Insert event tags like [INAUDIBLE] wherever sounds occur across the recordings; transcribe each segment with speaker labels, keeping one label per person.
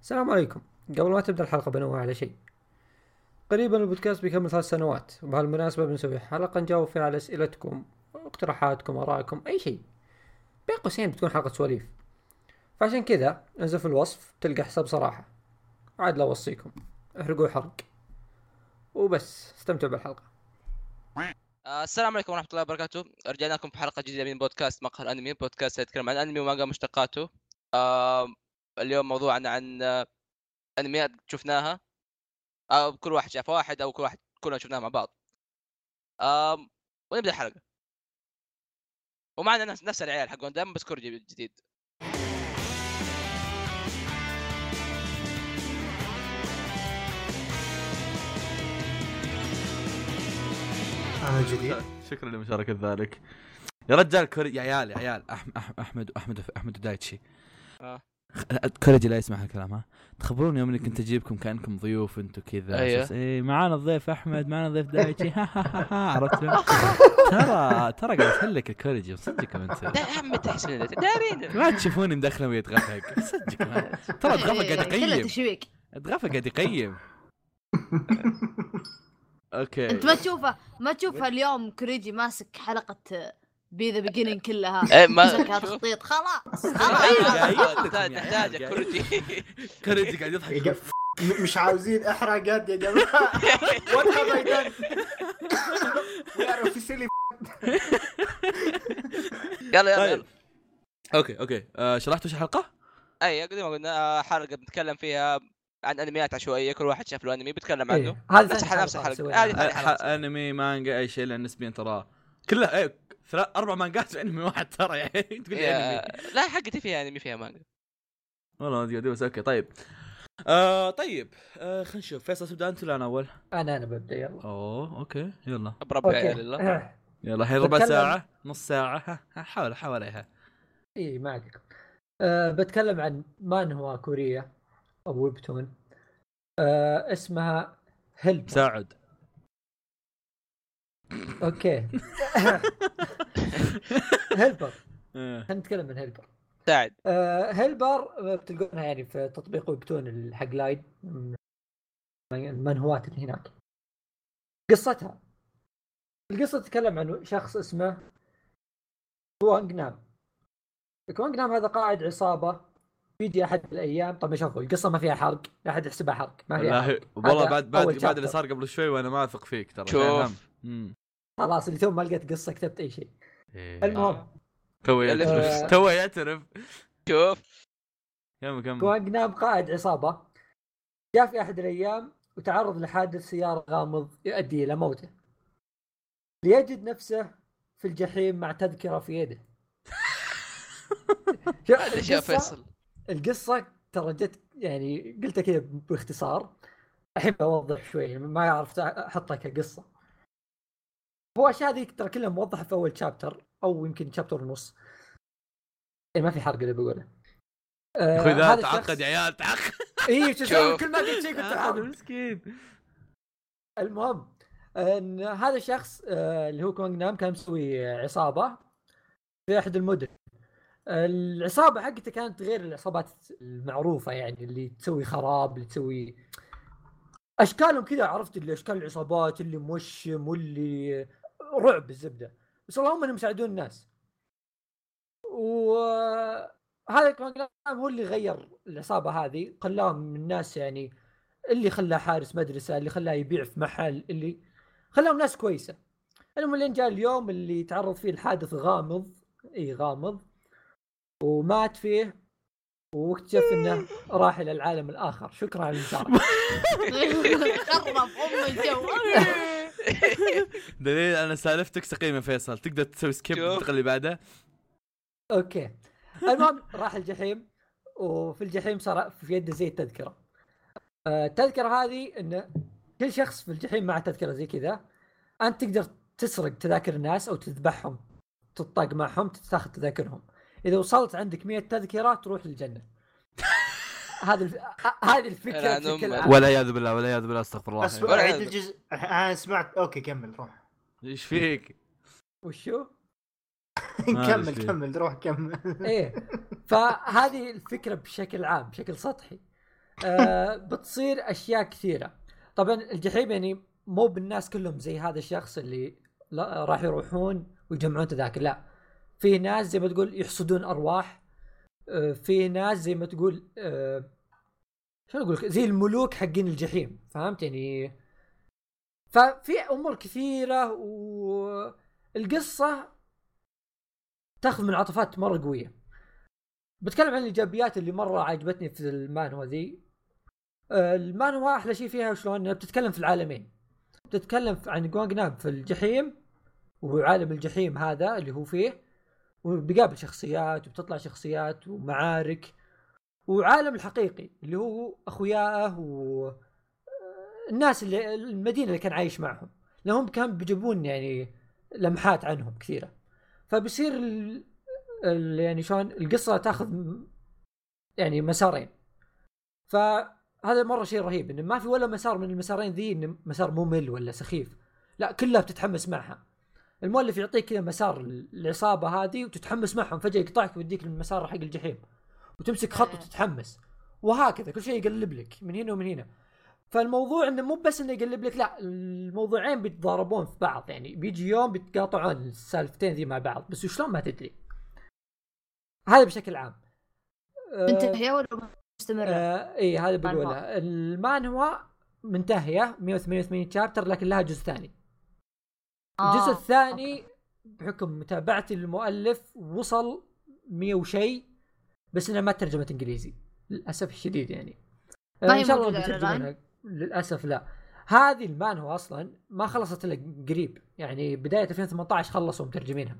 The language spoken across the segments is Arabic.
Speaker 1: السلام عليكم. قبل ما تبدأ الحلقة بنوه على شيء. قريبا البودكاست بيكمل ثلاث سنوات. وبهالمناسبة بنسوي حلقة نجاوب فيها على أسئلتكم اقتراحاتكم آرائكم أي شيء. بين قوسين بتكون حلقة سواليف. فعشان كذا انزل في الوصف تلقى حساب صراحة. عاد لا أوصيكم. احرقوا حرق. وبس استمتعوا بالحلقة.
Speaker 2: آه، السلام عليكم ورحمة الله وبركاته، رجعنا لكم بحلقة جديدة من بودكاست مقهى الأنمي، بودكاست يتكلم عن الأنمي ومانجا مشتقاته. آه، اليوم موضوعنا عن أنميات شفناها أو كل واحد شاف واحد أو كل واحد كلنا شفناها مع بعض. آه، ونبدأ الحلقة. ومعنا نفس نفس العيال حقون دائما بس كورجي جديد.
Speaker 3: أنا جديد
Speaker 4: شكرا لمشاركة ذلك يا رجال كوري يا عيال يا عيال أح- أحمد أحمد أحمد دايتشي
Speaker 2: آه.
Speaker 4: كوريجي لا يسمع الكلام ها؟ تخبرون يوم اني كنت أجيبكم كأنكم ضيوف أنتم كذا. أساس إيه معانا الضيف أحمد معانا الضيف دايتشي. ها ها ها ها عرفت؟ ترى ترى قاعد اسلك الكوريجي صدقكم أنت.
Speaker 2: لا يا عمي تحسن. دارين.
Speaker 4: ما تشوفوني مدخله ويتغفق صدق ما- ترى اتغفق قاعد
Speaker 5: كله
Speaker 4: يقيم.
Speaker 5: تشويق
Speaker 4: اتغفق قاعد يقيم. [LAUGHS] أوكي.
Speaker 5: أنت ما تشوفه ما تشوفه اليوم كوريجي ماسك حلقة بي ذا بيجيننج كلها
Speaker 2: إيه، ما-
Speaker 5: مسك. تخطيط خلاص
Speaker 2: تحتاج
Speaker 4: عيال،
Speaker 2: كورجي [LAUGHS]
Speaker 4: كوريجي قاعد يضحك [LAUGHS]
Speaker 3: مش عاوزين احراقات يا جماعة وات هاف اي دان
Speaker 2: يلا يلا
Speaker 4: طيب.
Speaker 2: يلا.
Speaker 4: أوكي أوكي آه شرحتوا إيش الحلقة؟
Speaker 2: أي زي ما قلنا آه، حلقة بنتكلم فيها عن أنميات عشوائية كل واحد شاف له أنمي بيتكلم عنه.
Speaker 1: إيه. هذا
Speaker 2: نفس.
Speaker 1: نسويها.
Speaker 2: هذه.
Speaker 4: ح- أنمي مانجا أي شيء لأن نسبيا ترى كلها إيه ثلاث أربع مانجات في أنمي واحد ترى يعني [LAUGHS] تقول لي
Speaker 2: أنمي. لا حقتي فيها أنمي فيها مانجا.
Speaker 4: والله ما أدري بس okay طيب. آه طيب. آه خلينا نشوف. فيصل تبدأ أنت ولا أنا أول؟
Speaker 1: أنا أنا ببدأ يلا.
Speaker 4: أوه okay يلا.
Speaker 2: الله.
Speaker 1: okay
Speaker 4: يلا الحين ربع ساعة نص ساعة. حاول حواليها
Speaker 1: إي معك أه بتكلم عن مانهوا كورية أو ويبتون. أه اسمها help
Speaker 4: ساعد.
Speaker 1: okay. [LAUGHS] Helper [LAUGHS]
Speaker 4: آه.
Speaker 1: خلينا نتكلم عن Helper
Speaker 2: ساعد
Speaker 1: أه Helper آه، بتلقونها يعني في تطبيق ويبتون حق LINE من المنهوات اللي هناك قصتها القصة تتكلم عن شخص اسمه كوانغ نام كوانغ نام هذا قائد عصابة بيجي أحد الأيام طبعا شوفوا القصة ما فيها حرق لا أحد يحسبها حرق ما فيها حرق.
Speaker 4: والله بعد بعد بعد اللي. صار قبل شوي وأنا ما أثق فيك ترى
Speaker 2: شوف.
Speaker 4: مم.
Speaker 1: خلاص اللي تو ما لقيت قصة كتبت أي شيء
Speaker 4: إيه.
Speaker 1: المهم.
Speaker 4: تو
Speaker 2: يلا.
Speaker 4: يعترف
Speaker 1: فلوس.
Speaker 4: تو يعترف
Speaker 2: شوف.
Speaker 4: كمل كمل.
Speaker 1: كوانغ نام قائد عصابة. جاء في أحد الأيام وتعرض لحادث سيارة غامض يؤدي إلى موته. ليجد نفسه في الجحيم مع تذكرة في يده. [LAUGHS] شوف
Speaker 2: يا
Speaker 1: القصة-
Speaker 2: فيصل.
Speaker 1: القصة ترى جت يعني قلتها كذا باختصار. الحين بوضح شوي ما عرفت أحطها كقصة. هو الاشياء هذه ترى كلها موضحة في أول شابتر أو يمكن شابتر ونص يعني ما في حرق اللي بقوله. آه،
Speaker 4: يا أخوي ذا
Speaker 1: هذا
Speaker 4: تعقد
Speaker 1: الشخص-
Speaker 4: يا عيال تعقد.
Speaker 1: اي كل ما قلت شيء كنت
Speaker 4: هذا
Speaker 1: أحاول.
Speaker 4: مسكين.
Speaker 1: المهم إن هذا الشخص آه، اللي هو كونغ نام كان مسوي عصابة في أحد المدن. العصابة حقته كانت غير العصابات المعروفة يعني اللي تسوي خراب اللي تسوي أشكالهم كذا عرفت اللي أشكال العصابات اللي موشم واللي رعب الزبده بس اللهم إنهم يساعدون الناس. وهذا نام هو اللي غير العصابة هذه. خلاهم من الناس يعني اللي خلاه حارس مدرسة اللي خلاه يبيع في محل اللي خلاهم ناس كويسة. المهم لين جاء اليوم اللي تعرض فيه الحادث غامض. إي غامض. ومات فيه. واكتشف إنه راح إلى العالم الآخر. شكرا على المشاركه [LAUGHS] [LAUGHS]
Speaker 5: خرب ام الجو [LAUGHS] [LAUGHS]
Speaker 4: دليل أنا سالفتك سقيمة فيصل. تقدر تسوي
Speaker 2: skip.
Speaker 4: الانتقال اللي بعده؟
Speaker 1: okay. المهم راح الجحيم وفي الجحيم صار في يده زي التذكرة. آه، التذكرة هذه انه كل شخص في الجحيم مع تذكرة زي كذا. أنت تقدر تسرق تذاكر الناس أو تذبحهم تطاق معهم تاخذ تذاكرهم. إذا وصلت عندك 100 تذكرة تروح للجنة. هذا الف... آه، هذه
Speaker 2: الفكرة
Speaker 1: بشكل
Speaker 2: أمك.
Speaker 1: عام
Speaker 4: والعياذ بالله والعياذ بالله استغفر الله
Speaker 3: بس
Speaker 2: ولا
Speaker 3: عيد. الجزء أنا سمعت أوكي كمل روح
Speaker 4: إيش فيك؟
Speaker 1: وشو؟ [LAUGHS]
Speaker 3: كمل. كمل روح كمل
Speaker 1: إيه فهذه الفكرة بشكل عام بشكل سطحي آه [LAUGHS] بتصير أشياء كثيرة طبعا الجحيم يعني مو بالناس كلهم زي هذا الشخص اللي راح يروحون ويجمعون تذاكر لا في ناس زي ما تقول يحصدون أرواح في ناس زي ما تقول آه، شلون أقول لك؟ زي الملوك حقين الجحيم فهمت يعني؟ ففي أمور كثيرة والقصة تاخذ من عطفات مرة قوية. بتكلم عن الإيجابيات اللي مرة عجبتني في المانوا ذي. آه، المانوا أحلى شيء فيها شلون؟ إنها بتتكلم في العالمين. بتتكلم عن جوانغ نام في الجحيم وعالم الجحيم هذا اللي هو فيه. وبيقابل شخصيات وبتطلع شخصيات ومعارك وعالم الحقيقي اللي هو أخوياه و الناس اللي المدينة اللي كان عايش معهم. لهم كان بيجيبون يعني لمحات عنهم كثيرة. فبصير ال... ال... يعني شلون القصة تاخذ يعني مسارين. فهذا مرة شيء رهيب انه ما في ولا مسار من المسارين ذي انه مسار ممل ولا سخيف. لا كلها بتتحمس معها. المؤلف يعطيك كذا مسار العصابة هذه وتتحمس معهم فجأة يقطعك ويوديك للمسار حق الجحيم. وتمسك خط. وتتحمس. وهكذا كل شيء يقلب لك من هنا ومن هنا. فالموضوع إنه مو بس إنه يقلب لك لا الموضوعين بيتضاربون في بعض. يعني بيجي يوم بيتقاطعون السالفتين ذي مع بعض بس وشلون ما تدري. هذا بشكل عام.
Speaker 5: منتهية ولا مستمرة؟
Speaker 1: آه إي هذا. بقولها المانهوا منتهية 188 شابتر لكن لها جزء ثاني. الجزء
Speaker 5: آه،
Speaker 1: الثاني بحكم متابعتي للمؤلف وصل 100 وشيء بس إنها ما ترجمت إنجليزي للأسف الشديد يعني. آه،
Speaker 5: ما هي
Speaker 1: إن شاء الله بيترجمونها للأسف لا. هذه المانهوا أصلا ما خلصت إلا قريب يعني بداية 2018 خلصوا مترجمينها.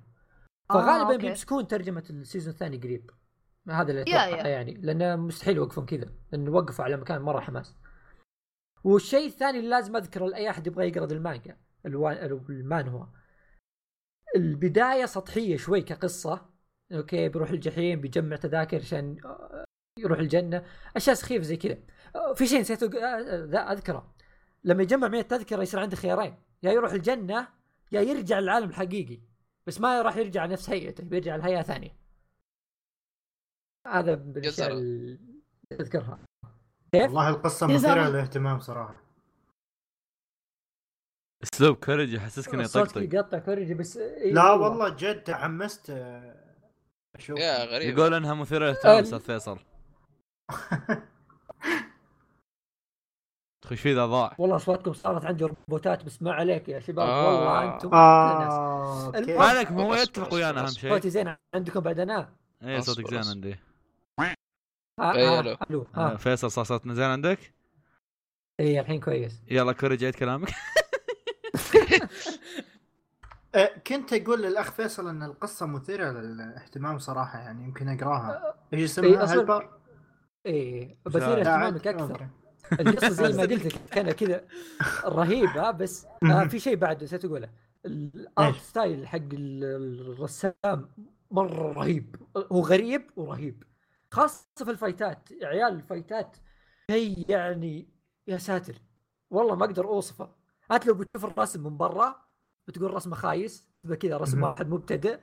Speaker 5: آه،
Speaker 1: فغالبا
Speaker 5: okay.
Speaker 1: بيمسكون ترجمة ال season الثاني قريب. هذا اللي
Speaker 5: يا-
Speaker 1: أتوقع
Speaker 5: يا.
Speaker 1: يعني لأنه مستحيل يوقفون كذا لأنه وقفوا على مكان مرة حماس. والشيء الثاني اللي لازم أذكره لأي أحد يبغى يقرأ المانجا. الوا- المانهوا. البداية سطحية شوي كقصة. okay بيروح الجحيم بيجمع تذاكر عشان آه، يروح الجنة. أشياء سخيفة زي كذا. آه، في شيء نسيت آه، ذا أذكره. لما يجمع 100 تذكرة يصير عنده خيارين. يا يروح الجنة يا يرجع للعالم الحقيقي. بس ما راح يرجع نفس هيئته بيرجع لهيئة ثانية. هذا من الأشياء
Speaker 2: جزرة.
Speaker 1: اللي أذكرها.
Speaker 3: والله القصة
Speaker 5: مثيرة.
Speaker 3: للاهتمام صراحة.
Speaker 4: اسلوب كوريج يحسسك إنه
Speaker 1: صوتك
Speaker 4: يطقطق.
Speaker 1: يقطع كوريجي بس إيه
Speaker 3: لا
Speaker 1: والله.
Speaker 3: جد تحمست آه، أشوف
Speaker 2: يا غريب.
Speaker 4: يقول إنها مثيرة للاهتمام
Speaker 1: آه،
Speaker 4: أستاذ فيصل. [LAUGHS] خش في ذا ضاع.
Speaker 1: والله أصواتكم صارت عندي روبوتات بس ما عليك يا شباب
Speaker 2: آه.
Speaker 1: والله
Speaker 3: أنتم
Speaker 1: المهم-
Speaker 4: ما عليك هو يتفق ويانا
Speaker 2: أهم
Speaker 4: شيء.
Speaker 1: صوتي زين عندكم بعد أنا؟
Speaker 4: اي صوتك زين. عندي.
Speaker 2: إيه،. ألو
Speaker 4: آه، فيصل صار صوتنا زين عندك؟
Speaker 1: اي الحين كويس.
Speaker 4: يلا كوريج عيد كلامك.
Speaker 3: آه، [LAUGHS] [LAUGHS] كنت أقول للأخ فيصل إن القصة مثيرة للاهتمام صراحة يعني يمكن أقراها. إيش
Speaker 1: إيه،
Speaker 3: اسمها
Speaker 1: أصلاً-
Speaker 3: Helper
Speaker 1: إي
Speaker 4: لا،
Speaker 1: بثير اهتمامك؟
Speaker 3: أكثر.
Speaker 1: القصة زي ما [LAUGHS] قلت لك كان كذا رهيبة بس آه في شيء بعد نسيت أقوله. ال
Speaker 3: art
Speaker 1: style حق ال- الرسام مرة رهيب. هو غريب ورهيب. خاصة في الفايتات يا عيال الفايتات شيء يعني يا ساتر والله ما أقدر أوصفه. انت لو بتشوف الرسم من برا بتقول رسمه خايس تبقى كذا رسم. واحد مبتدئ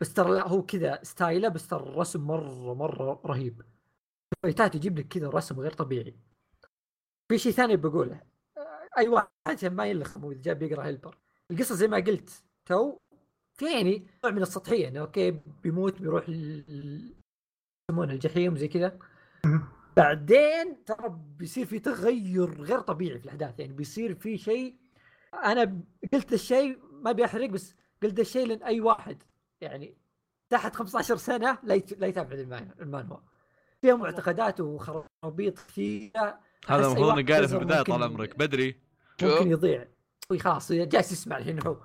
Speaker 1: بس ترى هو كذا style ه بس ترى الرسم مره مره رهيب. ال fight ات يجيب لك كذا رسم غير طبيعي. في شيء ثاني بقوله. أي واحد ما يلخم واذا جاب يقرا Helper. القصة زي ما قلت تو في يعني نوع من السطحية انه أوكي بيموت بيروح يسمونه الجحيم زي كذا. بعدين ترى بيصير في تغير غير طبيعي في الأحداث يعني بيصير في شيء أنا قلت الشيء ما بيحرق بس قلت الشيء لأن أي واحد يعني تحت 15 سنة لا يت- لا يتابع المان- المانوا. فيها معتقدات وخرابيط كثيرة.
Speaker 4: هذا المفروض انك قايله في البدايه طال عمرك بدري.
Speaker 1: ممكن يضيع. خلاص جالس يسمع الحين هو.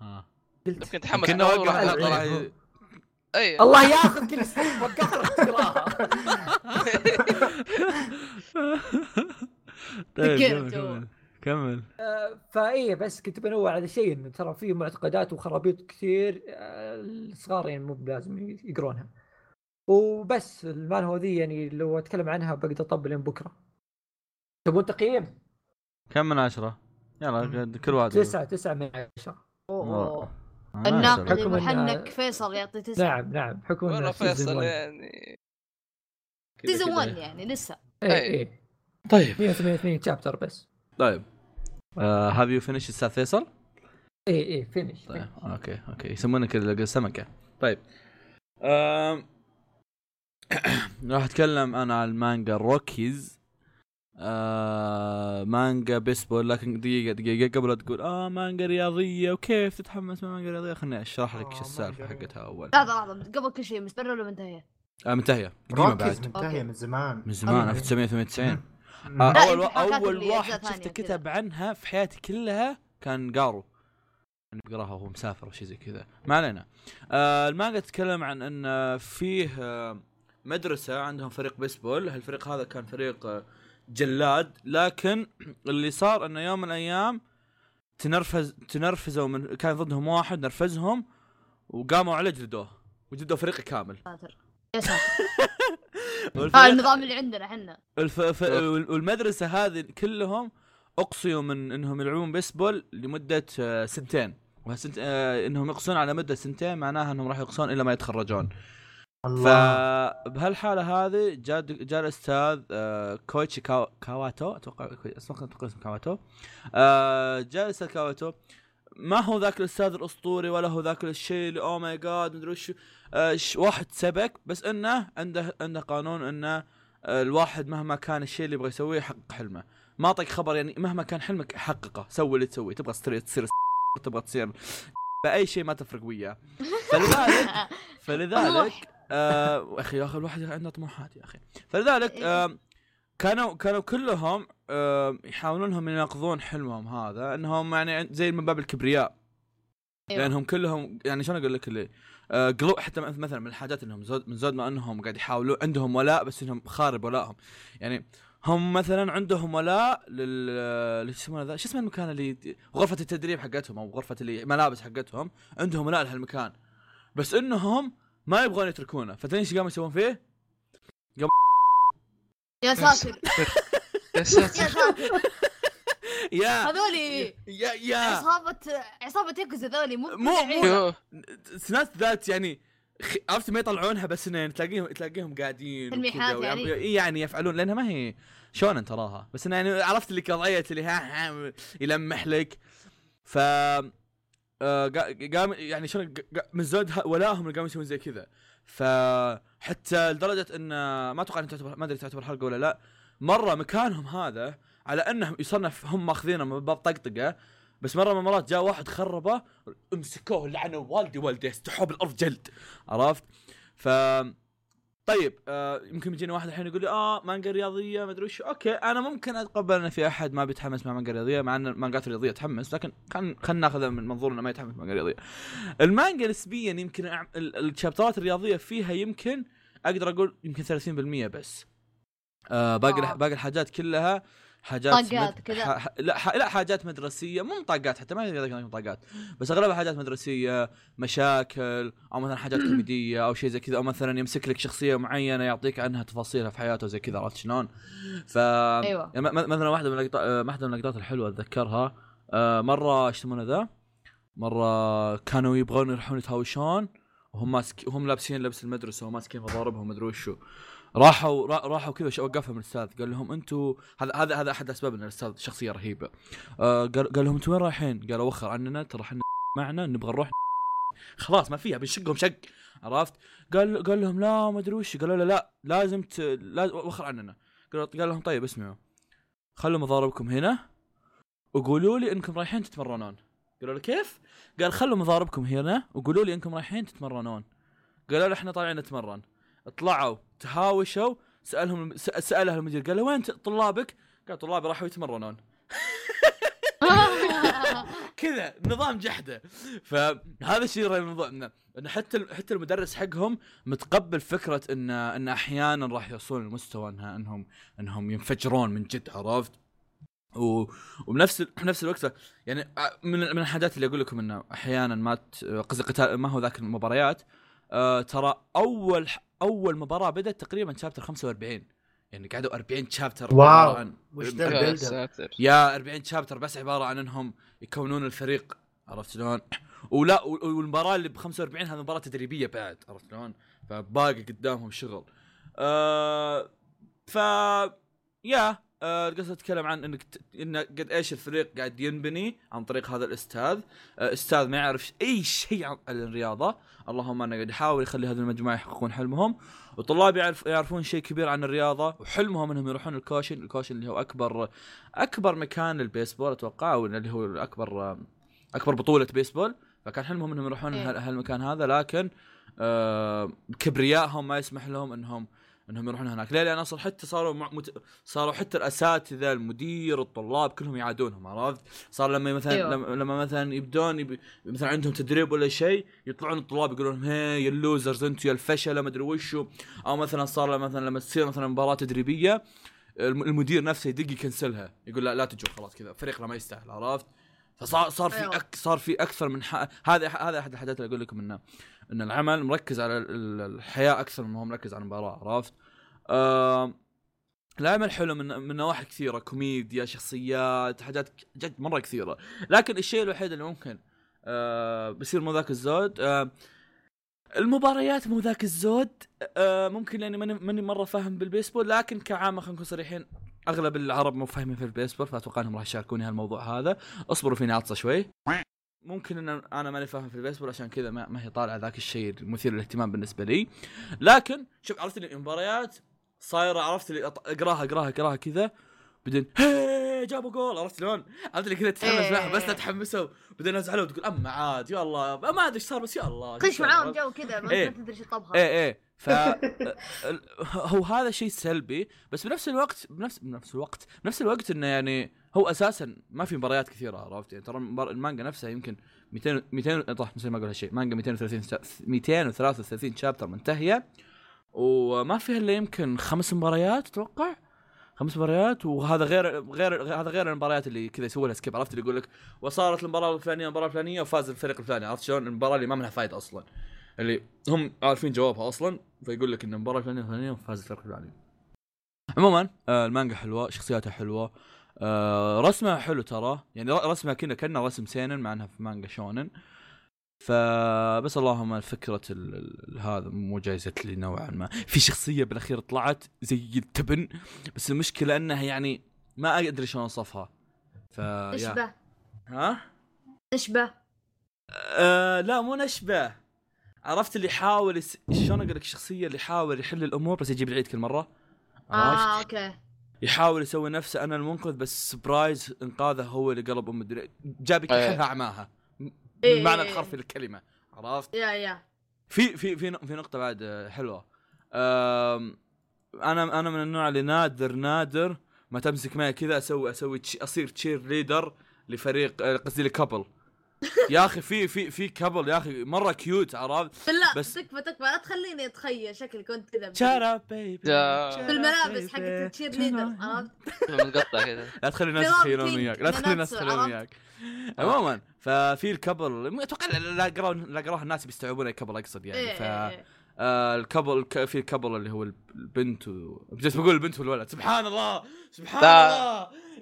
Speaker 4: آه.
Speaker 1: قلت
Speaker 2: يمكن تحمس أي.
Speaker 1: الله ياخذ كل تقراها [LAUGHS]
Speaker 4: طيب كمل. كمل.
Speaker 1: فايه بس كنت بنوع على شيء إنه ترى في معتقدات وخرابيط كثير آه، الصغار يعني مو بلازم يقرونها. وبس المان هو ذي يعني لو أتكلم عنها بقدر أطبل لين بكرة. تبون تقييم؟
Speaker 4: كم من عشرة؟ يلا كل واحد
Speaker 1: تسعة تسعة من عشرة.
Speaker 4: آه،
Speaker 5: الناقد.
Speaker 1: حكم
Speaker 5: المحنك فيصل يعطي تسعة.
Speaker 1: نعم نعم بحكم
Speaker 2: والله
Speaker 1: انه
Speaker 2: فيصل
Speaker 1: season 1
Speaker 2: يعني
Speaker 5: season
Speaker 2: كذا.
Speaker 5: 1 يعني لسه.
Speaker 1: إيه
Speaker 2: أي.
Speaker 1: إيه.
Speaker 4: طيب.
Speaker 1: 188 chapter بس.
Speaker 4: طيب. have you finish أستاذ فيصل؟
Speaker 1: اي اي finish
Speaker 4: طيب. okay okay. يسمونك السمكة. طيب. [CLEARS THROAT] راح أتكلم أنا عن المانجا Rookies آه مانجا بيسبول لكن دقيقة دقيقة قبل لا تقول آه مانجا رياضية وكيف تتحمس من مانجا رياضية؟ خليني أشرح لك
Speaker 3: آه،
Speaker 4: شو السالفة حقتها أول.
Speaker 5: لحظه لحظه قبل كل شيء مستمر ولا منتهية؟
Speaker 4: آه منتهية. قديمة
Speaker 3: Rookies
Speaker 4: بعد.
Speaker 3: منتهية
Speaker 5: okay.
Speaker 3: من زمان.
Speaker 4: من زمان
Speaker 3: okay.
Speaker 4: 1998
Speaker 3: مم.
Speaker 4: آه
Speaker 5: أول أول
Speaker 4: واحد شفته. كتب عنها في حياتي كلها كان جارو. اني بقراها وهو مسافر أو شيء زي كذا. ما علينا. آه المانجا تتكلم عن إن فيه آه مدرسة عندهم فريق بيسبول. هالفريق هذا كان فريق آه جلاد. لكن اللي صار إنه يوم من الأيام تنرفز تنرفزوا من كان ضدهم واحد نرفزهم وقاموا عليه جلدوه. وجلدوا فريق كامل.
Speaker 5: يا ساتر [LAUGHS]
Speaker 4: والفريق
Speaker 5: النظام اللي عندنا إحنا.
Speaker 4: الف... ف... والمدرسة هذه كلهم اقصيوا من إنهم يلعبون بيسبول لمدة آه، سنتين. وهالسنت... آه، إنهم يقصون على مدة سنتين معناها إنهم راح يقصون إلا ما يتخرجون.
Speaker 3: الله.
Speaker 4: فبهالحاله هذه جاء جاء الاستاذ آه، كويتشي كاو... كاواتو أتوقع اسمه أتوقع اسمه كاواتو. جاء الاستاذ كاواتو. ما هو ذاك الأستاذ الأسطوري ولا هو ذاك الشيء اللي oh my god مدري وش واحد سبك بس إنه عنده عنده قانون إنه آه، الواحد مهما كان الشيء اللي يبغى يسويه يحقق حلمه. ما أعطيك خبر يعني مهما كان حلمك حققه سوي اللي تسويه تبغى تصير تصير تبغى تصير باي شيء ما تفرق وياه. فلذلك [LAUGHS] فلذلك. آه أخي يا أخي الواحد عنده طموحات يا أخي. فلذلك آه كانوا كانوا كلهم آه يحاولون انهم يناقضون حلمهم هذا إنهم يعني زي من باب الكبرياء.
Speaker 5: أيوة.
Speaker 4: لأنهم كلهم يعني شلون أقول لك اللي آه قلو حتى مثلا من الحاجات إنهم زود من زود ما إنهم قاعد يحاولون عندهم ولاء بس إنهم خارب ولائهم يعني هم مثلا عندهم ولاء لل ليش يسمونه ذا؟ شو اسمه المكان اللي غرفة التدريب حقتهم أو غرفة اللي ملابس حقتهم عندهم ولاء لهالمكان. بس إنهم ما يبغون يتركونه. فتدري إيش قاموا يسوون فيه؟
Speaker 5: يا ساتر.
Speaker 2: يا ساتر. [LAUGHS]
Speaker 4: يا
Speaker 5: هذولي
Speaker 4: يا يا
Speaker 5: عصابة عصابة ياكوزا ذولي مو
Speaker 4: مو-. ناس ذات يعني عرفت ما يطلعونها بس إنه يعني تلاقيهم تلاقيهم قاعدين
Speaker 5: تلميحات يعني.
Speaker 4: يعني يفعلون لأنها ما هي شونن تراها بس إنه يعني عرفت اللي وضعيه اللي ها ها يلمح لك ف آه، قا- قام يعني شلون من زود ولائهم اللي قاموا يسوون زي كذا فحتى لدرجة إن ما أتوقع إنها تعتبر ما أدري تعتبر حلقة ولا لا مرة مكانهم هذا على أنهم يصنف هم ماخذينه من باب طقطقة بس مرة من المرات جاء واحد خربه امسكوه لعنوا والدي والديه استحوا بالأرض جلد عرفت؟ ف طيب آه يمكن يجيني واحد الحين يقول لي آه مانجا رياضية ما أدري وش okay أنا ممكن أتقبل إن في أحد ما بيتحمس مع مانجا رياضية مع إن المانجات الرياضيه تحمس لكن خلينا خلينا ناخذها من منظور إنه ما يتحمس مانجا رياضية. المانجا نسبيا يمكن الشابترات الرياضية فيها يمكن أقدر أقول يمكن 30% بس. آه باقي
Speaker 5: آه.
Speaker 4: باقي الحاجات كلها حاجات
Speaker 5: طاقات كذا.
Speaker 4: ح... لا ح... لا حاجات مدرسية مو طاقات حتى ما يكون طاقات بس أغلبها حاجات مدرسية مشاكل أو مثلا حاجات [CLEARS THROAT] كوميدية أو شيء زي كذا أو مثلا يمسك لك شخصية معينة يعطيك عنها تفاصيلها في حياته زي كذا عرفت شلون؟ ف
Speaker 5: أيوة.
Speaker 4: يعني مثلا واحدة من اللقطات آه، واحدة من اللقطات الحلوة أتذكرها آه، مرة إيش يسمونه ذا؟ مرة كانوا يبغون يروحون يتهاوشون وهم ماسك وهم لابسين لبس المدرسة وماسكين مضاربهم ومدري وشو راحوا را- راحوا كذا ش- وقفهم الأستاذ. قال لهم أنتم هذا هذا هذا أحد إن الأستاذ شخصية رهيبة. آه قال, لهم أنتم وين رايحين؟ قالوا وخر عننا ترى إحنا معنا نبغى نروح. خلاص ما فيها بنشقهم شق. عرفت؟ قال قال لهم لا ما أدري وش. قالوا له لا لازم ت... لازم وخر عننا. قال لهم طيب اسمعوا. خلوا مضاربكم هنا وقولوا لي إنكم رايحين تتمرنون. قالوا له كيف؟ قال خلوا مضاربكم هنا وقولوا لي إنكم رايحين تتمرنون. قالوا له إحنا طالعين نتمرن. طلعوا تهاوشوا سألهم س- سألها المدير قال له وين طلابك؟ قال طلابي راحوا يتمرنون [LAUGHS] كذا نظام جحدة فهذا الشيء الموضوع انه انه حتى حتى المدرس حقهم متقبل فكرة إن إن أحيانا راح يوصلون لمستوى إنها إنهم إنهم ينفجرون من جد عرفت؟ و... وبنفس بنفس الوقت يعني من من الحاجات اللي أقول لكم إنه أحيانا ما قصدي قتال ما هو ذاك المباريات آه ترى أول أول مباراة بدأت تقريبا chapter 45 يعني قعدوا 40 chapter
Speaker 3: wow.
Speaker 4: عبارة عن
Speaker 3: وش ذا
Speaker 2: يا
Speaker 3: ال build up؟
Speaker 2: ساتر
Speaker 4: يا 40 chapter بس عبارة عن إنهم يكونون الفريق عرفت شلون؟ ولا والمباراة اللي ب 45 هذه مباراة تدريبية بعد عرفت شلون؟ فباقي قدامهم شغل. آه ف yeah آه، القصة تتكلم عن إنك ت... إن قد إيش الفريق قاعد ينبني عن طريق هذا الأستاذ. آه، أستاذ ما يعرف أي شيء عن الرياضة. اللهم أنه قاعد يحاول يخلي هذه المجموعة يحققون حلمهم. والطلاب يعرف يعرفون شيء كبير عن الرياضة وحلمهم إنهم يروحون الكوشين. الكوشين اللي هو اكبر أكبر مكان للبيسبول أتوقع أو اللي هو اكبر أكبر بطولة بيسبول. فكان حلمهم إنهم يروحون
Speaker 5: إيه.
Speaker 4: هال- هالمكان هذا. لكن آه، كبريائهم ما يسمح لهم إنهم انهم يروحون هناك. ليه لأن أصلا حتى صاروا مع مت... صاروا حتى الأساتذة المدير الطلاب كلهم يعادونهم عرفت؟ صار لما مثلا
Speaker 5: أيوة.
Speaker 4: لما, لما مثلا يبدون يب... مثلا عندهم تدريب ولا شيء يطلعون الطلاب يقولون هي يا اللوزرز أنتم يا الفشلة ما أدري وشو. أو مثلا صار مثلا لما تصير مثلا مباراة تدريبية الم- المدير نفسه يدق يكنسلها. يقول لا لا تجوا خلاص كذا فريقنا ما يستاهل. عرفت؟ فصار صار في
Speaker 5: أيوة.
Speaker 4: أك صار في أكثر من ح... هذا هذا أحد الحاجات اللي أقول لكم إنه إن العمل مركز على ال- ال- الحياة أكثر من هو مركز على المباراة عرفت؟ آم، العمل حلو من من نواحي كثيرة كوميديا شخصيات حاجات جد مرة كثيرة. لكن الشيء الوحيد اللي ممكن آه بيصير مو ذاك الزود آه المباريات مو ذاك الزود آه ممكن لأني ماني ماني مرة فاهم بالبيسبول لكن كعامة خلينا نكون صريحين أغلب العرب مو فاهمين في البيسبول فأتوقع إنهم راح يشاركوني هالموضوع هذا. اصبروا فيني عطسه شوي. ممكن إن أنا ماني فاهم في البيسبول عشان كذا ما, ما هي طالعة ذاك الشيء المثير للاهتمام بالنسبة لي. لكن شوف عرفت لي المباريات؟ صايرة عرفت اللي أقراها أقراها أقراها كذا. بعدين جابوا جول. عرفت شلون؟ عرفت اللي كذا تتحمس
Speaker 5: إيه.
Speaker 4: معها بس لا تحمسوا. بعدين نزعلوا وتقول أما عاد يا الله ما أدري إيش صار بس يا الله
Speaker 5: خش معاهم جو كذا ما
Speaker 4: إيه.
Speaker 5: تدري إيش الطبخه
Speaker 4: إيه إيه. ف هو هذا شيء سلبي بس بنفس الوقت بنفس بنفس الوقت بنفس الوقت إنه يعني هو أساسا ما في مباريات كثيرة عرفت؟ يعني ترى المانجا نفسها يمكن 200 200 طح مثل ما أقول هالشيء مانجا 230 شا- 233 شابتر منتهية وما فيها إلا يمكن خمس مباريات أتوقع؟ خمس مباريات وهذا غير غير هذا غير المباريات اللي كذا يسوي لها سكيب عرفت؟ اللي يقول لك وصارت المباراة الفلانية المباراة الفلانية وفاز الفريق الفلاني عرفت شلون؟ المباراة اللي ما منها فايدة أصلا. اللي هم عارفين جوابها أصلا فيقول لك إن المباراه الفلانيه الفلانيه وفاز الفريق الفلاني عموما آه المانجا حلوة شخصياتها حلوة. آه رسمها حلو ترى. يعني رسمها كنا كانه رسم سينن مع إنها في مانجا شونن. فبس اللهم فكرة ال- ال- هذا مو جايزت لي نوعا ما. في شخصية بالأخير طلعت زي التبن بس المشكلة إنها يعني ما أدري شلون أوصفها. ف
Speaker 5: تشبه
Speaker 4: ها؟
Speaker 5: تشبه
Speaker 4: آه لا مو نشبة. عرفت اللي يحاول يس... شلون أقول لك الشخصية اللي يحاول يحل الأمور بس يجيب العيد كل مرة؟ عرفت؟
Speaker 5: آه okay.
Speaker 4: يحاول يسوي نفسه أنا المنقذ بس surprise إنقاذه هو اللي قلب أم الدنيا. جاب
Speaker 2: إيه.
Speaker 4: يكحلها أعماها.
Speaker 5: إيه.
Speaker 4: بالمعنى الحرفي للكلمة. عرفت؟
Speaker 5: yeah yeah.
Speaker 4: في في في في نقطة بعد آه، حلوة. أنا أنا من النوع اللي نادر نادر ما تمسك معي كذا أسوي أسوي أصير cheerleader لفريق آه، قصدي ل couple. يا أخي في في في couple يا أخي مرة cute عرفت؟
Speaker 5: بالله
Speaker 4: بس-
Speaker 5: بس تكفى تكفى لا تخليني أتخيل شكلي كنت كذا.
Speaker 4: شارا
Speaker 2: baby.
Speaker 5: في الملابس حقت ال cheerleader عرفت؟
Speaker 2: متقطع كذا.
Speaker 4: لا تخلي الناس يتخيلون وياك لا تخلي الناس يتخيلون؟ وياك. عموما ففي ال couple أتوقع لا- لا لا قراها الناس بيستوعبون ال couple أقصد يعني.
Speaker 5: إيه
Speaker 4: ف
Speaker 5: إيه، إيه.
Speaker 4: آه ال couple ك- في ال couple اللي هو البنت و... جالس بقول البنت والولد. سبحان الله سبحان
Speaker 2: لا.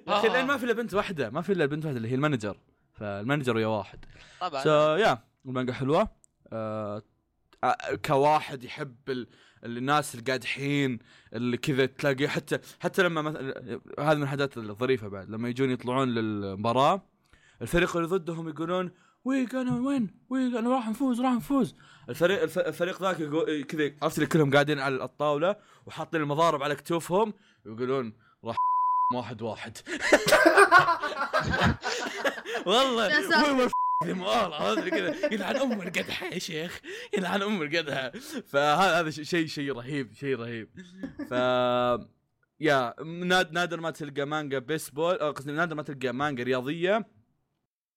Speaker 4: الله.
Speaker 2: آه.
Speaker 4: لأن ما في إلا بنت واحدة ما في إلا بنت واحدة اللي هي ال manager. فال manager ويا واحد.
Speaker 2: طبعا.
Speaker 4: so yeah المانجا حلوة. آه آه، كواحد يحب ال... الناس القادحين اللي كذا تلاقيه حتى حتى لما مثلا هذه من الحاجات الظريفة بعد. لما يجون يطلعون للمباراة الفريق اللي ضدهم يقولون we can win؟ وي أنا راح نفوز راح نفوز. الفريق الف... الفريق ذاك يقول كذا عرفت اللي كلهم قاعدين على الطاولة وحاطين المضارب على كتوفهم ويقولون راح واحد واحد. [LAUGHS] والله. وين ثمار [LAUGHS] عرفت كذا. يلعن أم القدحة يا شيخ. يلعن أم القدحة. فهذا هذا شيء شيء رهيب شيء رهيب. ف يا ناد نادر ما تلقى مانجا بيسبول قصدي نادر ما تلقى مانجا رياضية.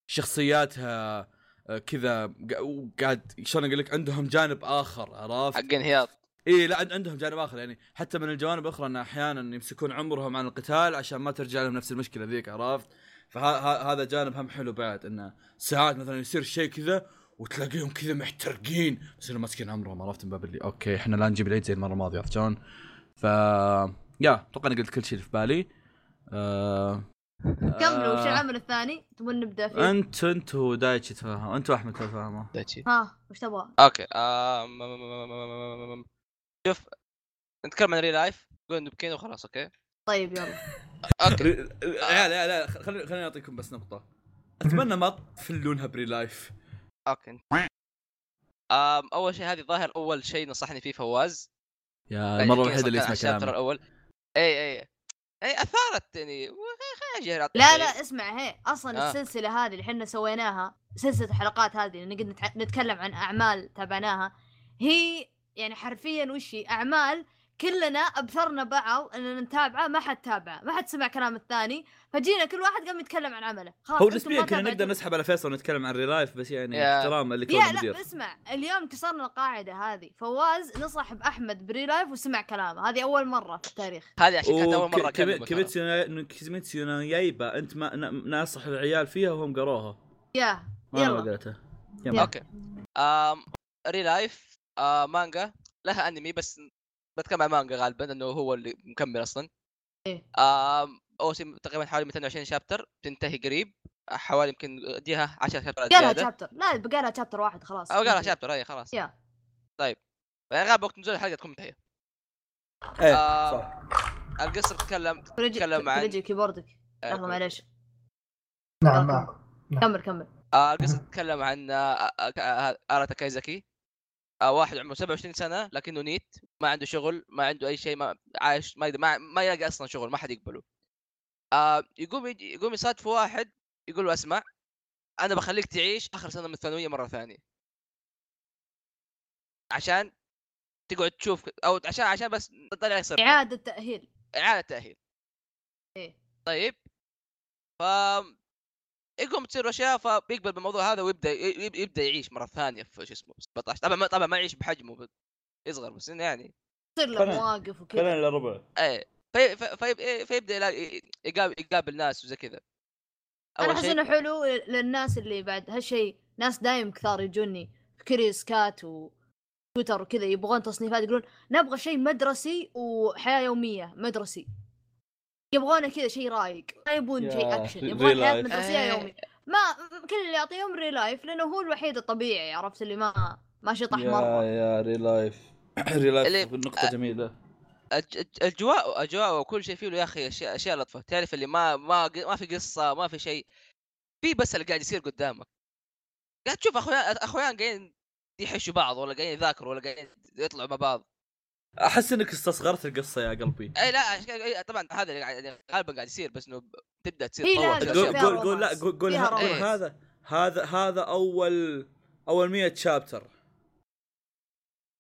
Speaker 4: شخصياتها آه، كذا قا- قاعد شلون أقول لك؟ عندهم جانب آخر عرفت؟
Speaker 2: حق انهيار.
Speaker 4: اي لا عند- عندهم جانب اخر يعني حتى من الجوانب الاخرى ان أحيانا يمسكون عمرهم عن القتال عشان ما ترجع لهم نفس المشكلة ذيك عرفت؟ فهذا جانب هم حلو بعد انه ساعات مثلا يصير شيء كذا وتلاقيهم كذا محترقين بس انهم ماسكين عمرهم عرفت من باب اللي okay إحنا لا نجيب العيد زي المره الماضيه عرفت شلون؟ ف yeah أتوقع اني قلت كل شيء اللي في بالي آه...
Speaker 5: كملوا وش
Speaker 4: آه،
Speaker 5: العمل الثاني تبون نبدا فيه
Speaker 4: انت انت ودايتشي تفهم انت واحمد تفهموا
Speaker 2: دايتشي.
Speaker 5: ها وش تبغى
Speaker 2: أوكي شوف نتكلم عن ريل لايف قول نبكين وخلاص أوكي؟
Speaker 5: طيب يلا.
Speaker 2: أوكي.
Speaker 4: ري- لا لا لا خليني خليني أعطيكم بس نقطة. أتمنى ما تفلونها بري لايف
Speaker 2: أوكي. أم أول شيء هذه ظاهر أول شيء نصحني فيه فواز.
Speaker 4: يا المره الوحيدة اللي
Speaker 2: الشابتر
Speaker 4: كلامي
Speaker 2: الأول. إي إي إي. أثارت يعني
Speaker 5: لا لا اسمع هي أصلا
Speaker 2: آه.
Speaker 5: السلسلة هذه اللي إحنا سويناها سلسلة الحلقات هذه اللي نتكلم عن أعمال تابعناها هي يعني حرفيا وش هي أعمال كلنا أبثرنا بعض إننا نتابعه ما حد تابعه ما حد سمع كلام الثاني فجينا كل واحد قام يتكلم عن عمله. خلاص
Speaker 4: هو نسبيا كنا نقدر. نسحب على فيصل ونتكلم عن ReLIFE بس يعني
Speaker 2: yeah.
Speaker 4: احتراما اللي
Speaker 5: يا
Speaker 4: كون
Speaker 5: لا اسمع اليوم كسرنا القاعدة هذه. فواز نصح بأحمد ب ReLIFE وسمع كلامه. هذه أول مرة في التاريخ.
Speaker 2: هذه عشان كانت أول مرة.
Speaker 4: كيميتسو يايبا. أنت ما ن- ناصح العيال فيها وهم قروها.
Speaker 5: يا
Speaker 4: ما
Speaker 5: يلا.
Speaker 4: قريتها
Speaker 2: okay. أم ReLIFE آه مانجا. لها أنمي بس بتكلم عن مانجا غالبا انه هو اللي مكمل أصلا.
Speaker 5: إيه.
Speaker 2: آم أو سي- تقريبا حوالي 220 chapter تنتهي قريب. حوالي يمكن اديها 10 شابترات
Speaker 5: بقى لها
Speaker 2: زيادة.
Speaker 5: chapter لا بقى لها chapter واحد خلاص
Speaker 2: أو قالها. chapter أي خلاص.
Speaker 5: yeah.
Speaker 2: يعني غالبا وقت نزول الحلقة تكون منتهية.
Speaker 4: إيه
Speaker 2: آه،
Speaker 4: صح.
Speaker 2: القصة بتتكلم
Speaker 5: كريجي
Speaker 2: تكلم عن-
Speaker 5: كريجي كيبوردك.
Speaker 2: آه،
Speaker 5: لحظه معلش
Speaker 3: نعم معكم
Speaker 5: كمل كمل.
Speaker 2: آه، القصة تتكلم عن آه، آه، آه، آراتا كايزاكي آه، واحد عمره 27 سنة لكنه NEET ما عنده شغل ما عنده أي شيء ما عايش ما ما, ما يلاقي أصلا شغل ما حد يقبله. آه، يقوم يجي يقوم يصادف واحد يقول له أسمع أنا بخليك تعيش آخر سنة من الثانوية مرة ثانية. عشان تقعد تشوف أو عشان عشان بس تطلع يصير
Speaker 5: إعادة تأهيل.
Speaker 2: إعادة تأهيل.
Speaker 5: إيه.
Speaker 2: طيب. ف يقوم تصير أشياء فبيقبل بالموضوع هذا ويبدأ يب- يبدأ يعيش مرة ثانية في شو اسمه 17 طبعا ما طبعا ما يعيش بحجمه يصغر بس إنه يعني
Speaker 5: تصير له مواقف وكذا.
Speaker 4: إلى ربع.
Speaker 2: إيه. في في في فيبدأ يقابل, يقابل ناس وزي كذا.
Speaker 5: أنا
Speaker 2: أحس
Speaker 5: إنه حلو للناس اللي بعد هالشيء. ناس دايم كثار يجوني في CuriousCat وتويتر وكذا يبغون تصنيفات يقولون نبغى شيء مدرسي وحياة يومية مدرسي. يبغونه كذا شيء رايق. ما يبون شيء اكشن يبغون حياه. مدرسيه
Speaker 2: إيه.
Speaker 5: يومي. ما كل اللي يعطيهم ReLife لأنه هو الوحيد الطبيعي عرفت؟ اللي ما ما شطح
Speaker 4: يا
Speaker 5: مرة.
Speaker 4: يا ري لايف ري لايف
Speaker 2: الج- الج- اجواء أجواء وكل شيء فيه له يا أخي أشياء أشياء لطفة. تعرف اللي ما ما ما في قصة ما في شيء في بس اللي قاعد يصير قدامك. قاعد تشوف اخويا أخويان قاعدين يحشوا بعض ولا قاعدين يذاكروا ولا قاعدين يطلعوا مع بعض.
Speaker 4: أحس إنك استصغرت القصة يا قلبي.
Speaker 2: إي لا طبعا هذا اللي غالبا قاعد يصير بس إنه تبدأ تصير
Speaker 4: قول قول قول لا
Speaker 5: رومانس.
Speaker 4: قول قول
Speaker 2: رومانس.
Speaker 4: هذا هذا هذا اول أول 100 شابتر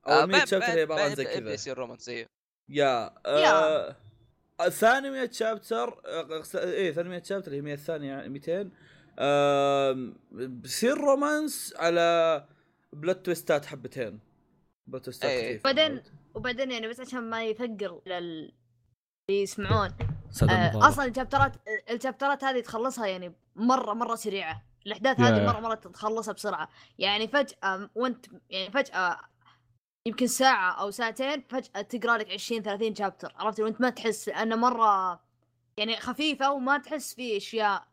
Speaker 2: آه،
Speaker 4: اول 100
Speaker 2: بعد-
Speaker 4: شابتر هي عبارة عن زي كذا.
Speaker 2: يصير رومانسيه
Speaker 4: يا آه ثاني 100 شابتر آه، إيه ثاني 100 شابتر هي 100 الثانية 200 آه بصير رومانس على بلوت تويستات حبتين. بلوت تويستات.
Speaker 5: بعدين- وبعدين يعني بس عشان ما يثقل لل اللي يسمعون. آه،. أصلا الشابترات الشابترات هذه تخلصها يعني مره مرة سريعة.
Speaker 4: الأحداث
Speaker 5: هذه
Speaker 4: يا.
Speaker 5: مره مرة تخلصها بسرعة. يعني فجأة وانت يعني فجأة يمكن ساعة أو ساعتين فجأة تقرأ لك 20 30 شابتر. عرفت؟ وأنت ما تحس لأنه مرة يعني خفيفة وما تحس فيه أشياء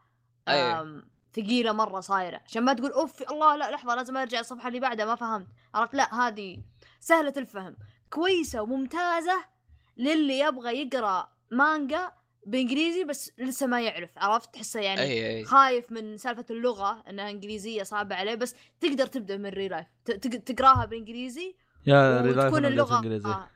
Speaker 2: أيوة.
Speaker 5: ثقيلة مرة صايرة. عشان ما تقول أوف الله لا لحظة لازم أرجع الصفحة اللي بعدها ما فهمت. عرفت؟ لا هذه سهلة الفهم. كويسة وممتازة للي يبغى يقرأ مانجا بإنجليزي بس لسه ما يعرف عرفت تحسه يعني
Speaker 2: أي أي
Speaker 5: خايف من سالفة اللغة إنها إنجليزية صعبة عليه بس تقدر تبدأ من ري لايف تقراها بالانجليزي
Speaker 4: يا ري لايف
Speaker 5: اللغة
Speaker 4: إنجليزي.
Speaker 5: آه.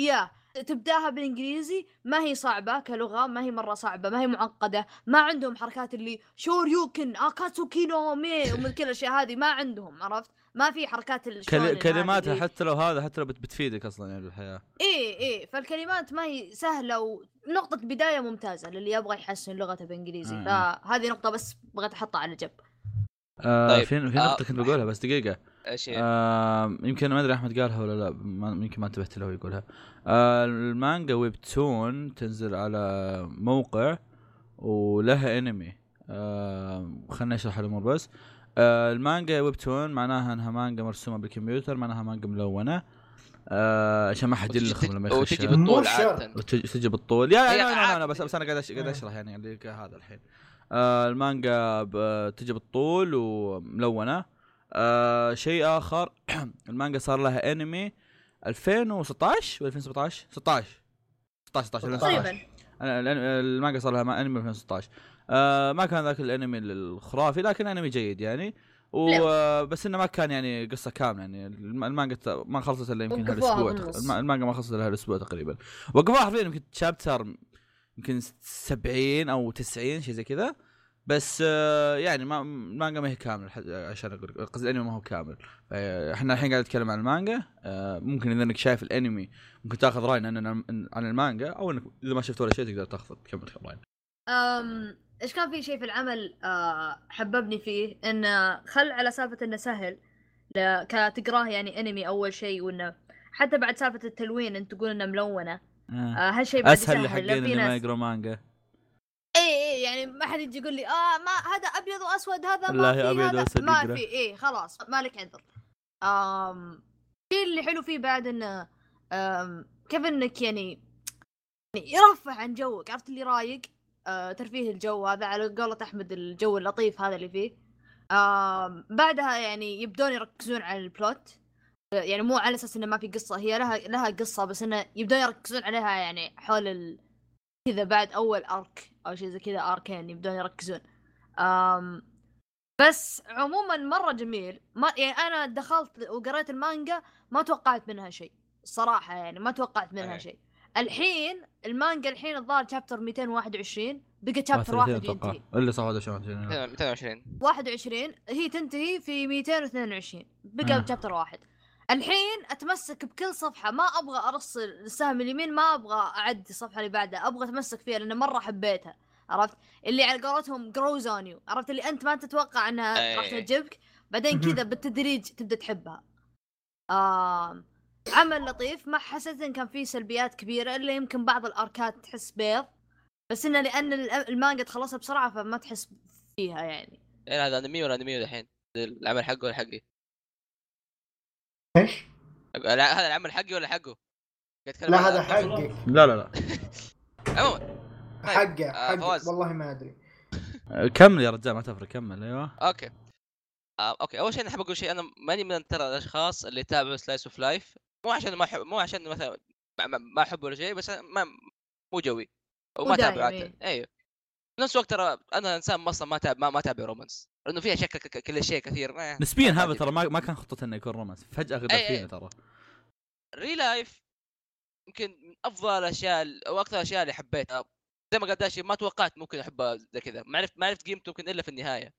Speaker 5: يا تبدأها بالانجليزي ما هي صعبة كلغة ما هي مرة صعبة ما هي معقدة ما عندهم حركات اللي شور يوكن اكاتسوكي نو مي ومن كل الأشياء هذه ما عندهم عرفت ما في حركات
Speaker 4: كل... كلماتها
Speaker 5: هذه.
Speaker 4: حتى لو هذا حتى لو بت... بتفيدك أصلا يعني بالحياة
Speaker 5: إيه إيه فالكلمات ما هي سهلة ونقطه بداية ممتازة للي يبغى يحسن لغته بإنجليزي
Speaker 4: مم.
Speaker 5: فهذه نقطة بس بغيت أحطها على جنب
Speaker 4: آه
Speaker 2: طيب.
Speaker 4: في في
Speaker 2: آه.
Speaker 4: نقطه كنت بقولها بس دقيقة
Speaker 2: إيش هي؟
Speaker 4: آه يمكن ما أدري أحمد قالها ولا لا ما يمكن ما انتبهت له يقولها آه المانجا webtoon تنزل على موقع ولها أنمي آه خلنا نشرح الأمور بس آه المانجا webtoon معناها انها مانجا مرسومة بالكمبيوتر معناها مانجا ملونة. آه عشان ما حد
Speaker 2: وتجي-
Speaker 4: يلخم لما
Speaker 2: وتجي
Speaker 4: يخش.
Speaker 3: بال-
Speaker 2: بالطول. عادة.
Speaker 4: وتجي تجي بالطول. يا أنا أنا
Speaker 2: عادي.
Speaker 4: بس بس أنا قاعد قاعد. أشرح يعني هذا الحين. آه المانجا تجي بالطول وملونة. آه شيء آخر [CLEARS THROAT] المانجا صار لها انمي 2016 ولا 2017 16 16 16
Speaker 5: تقريبا
Speaker 4: المانجا صار لها ما- انمي 2016 آه ما كان ذاك الانمي الخرافي لكن انمي جيد يعني. و بس إنه ما كان يعني قصة كاملة يعني. الم- المانجا ما خلصت إلا يمكن هالأسبوع المانجا ما خلصت إلا هالأسبوع تقريبا. وقفوها حرفيا يمكن شابتر يمكن 70 أو 90 شيء زي كذا. بس آه يعني ما المانجا ما هي كاملة ح- عشان أقول قصدي الأنمي ما هو كامل. إحنا الحين قاعد نتكلم عن المانجا. آه ممكن إذا إنك شايف الأنمي ممكن تأخذ رأي عن المانجا أو إنك إذا ما شفت ولا شيء تقدر تأخذ تكمل رأي.
Speaker 5: أم إيش كان في شيء في العمل آه حببني فيه إنه خل على سالفة إنه سهل كتقراه يعني انمي أول شيء وإنه حتى بعد سالفة التلوين أنت تقول إنه ملونة
Speaker 4: آه.
Speaker 5: آه هالشيء بعد أسهل.
Speaker 4: لحقين اللي ما يقروا مانجا
Speaker 5: اي اي يعني ما حد يجي يقول لي آه ما هذا أبيض وأسود هذا ما في
Speaker 4: أبيض
Speaker 5: هذا
Speaker 4: وأسود
Speaker 5: ما. في اي خلاص مالك عذر آم الشيء اللي حلو فيه بعد إنه كيف إنك يعني يعني يرفع عن جوك عرفت اللي رايق آه ترفيه الجو هذا على قولة أحمد الجو اللطيف هذا اللي فيه. بعدها يعني يبدون يركزون على البلوت يعني مو على أساس إنه ما في قصة هي لها لها قصة بس إنه يبدون يركزون عليها يعني حول ال... كذا بعد أول ارك أو شيء زي كذا اركين يبدون يركزون. أم بس عموما مرة جميل. ما يعني أنا دخلت وقريت المانجا ما توقعت منها شيء الصراحه يعني ما توقعت منها. شيء. الحين المانجا الحين الظاهر شابتر 221 بقى
Speaker 4: آه،
Speaker 5: شابتر
Speaker 4: 30
Speaker 5: واحد
Speaker 4: أتوقع.
Speaker 5: ينتهي.
Speaker 4: اللي هذا شلون
Speaker 2: 220
Speaker 5: 21 هي تنتهي في 222 بقى
Speaker 4: آه.
Speaker 5: chapter واحد. الحين أتمسك بكل صفحة ما أبغى ارسل السهم اليمين ما أبغى اعدي الصفحة اللي بعدها أبغى أتمسك فيها لأن مرة حبيتها. عرفت؟ اللي على قولتهم grows on you عرفت؟ اللي أنت ما تتوقع
Speaker 2: إنها.
Speaker 5: راح تعجبك بعدين كذا بالتدريج تبدأ تحبها. آم عمل لطيف ما حسيت إن كان فيه سلبيات كبيرة إلا يمكن بعض الاركات تحس بيض. بس إنه لأن ال- المانجا تخلصها بسرعة فما تحس فيها يعني.
Speaker 2: إيه هذا أنمي ولا أنمي الحين. العمل حقه ولا حقي؟ إيش؟ هذا العمل حقي ولا حقه؟
Speaker 3: لا هذا حقك
Speaker 4: لا لا لا. [LAUGHS]
Speaker 2: عموما. طيب،
Speaker 3: حقه
Speaker 2: آه، فواز.
Speaker 3: والله ما
Speaker 4: أدري. [LAUGHS] كمل يا رجال ما تفرق كمل أيوه.
Speaker 2: okay. آه، okay. أول شيء أنا احب أقول شيء أنا ماني من ترى الأشخاص اللي يتابعوا slice of life مو عشان ما أحب مو عشان مثلا ما- ما- ما احب ولا شيء بس ما مو جوي وما أتابع
Speaker 5: إيه.
Speaker 2: أيوه. في نفس الوقت ترى أنا إنسان أصلا ما تابع ما, ما أتابع romance لأنه فيها شك ك- كليشيه كثير ما
Speaker 4: نسبيا هذا. ترى ما, ما كان خطته إنه يكون romance فجأة غدر
Speaker 2: أي- أي.
Speaker 4: فينا ترى.
Speaker 2: ReLife يمكن من أفضل الأشياء أو أكثر الأشياء اللي حبيتها. زي ما قال داشي ما توقعت ممكن أحبها زي كذا. ما عرفت ما عرفت قيمته يمكن إلا في النهاية.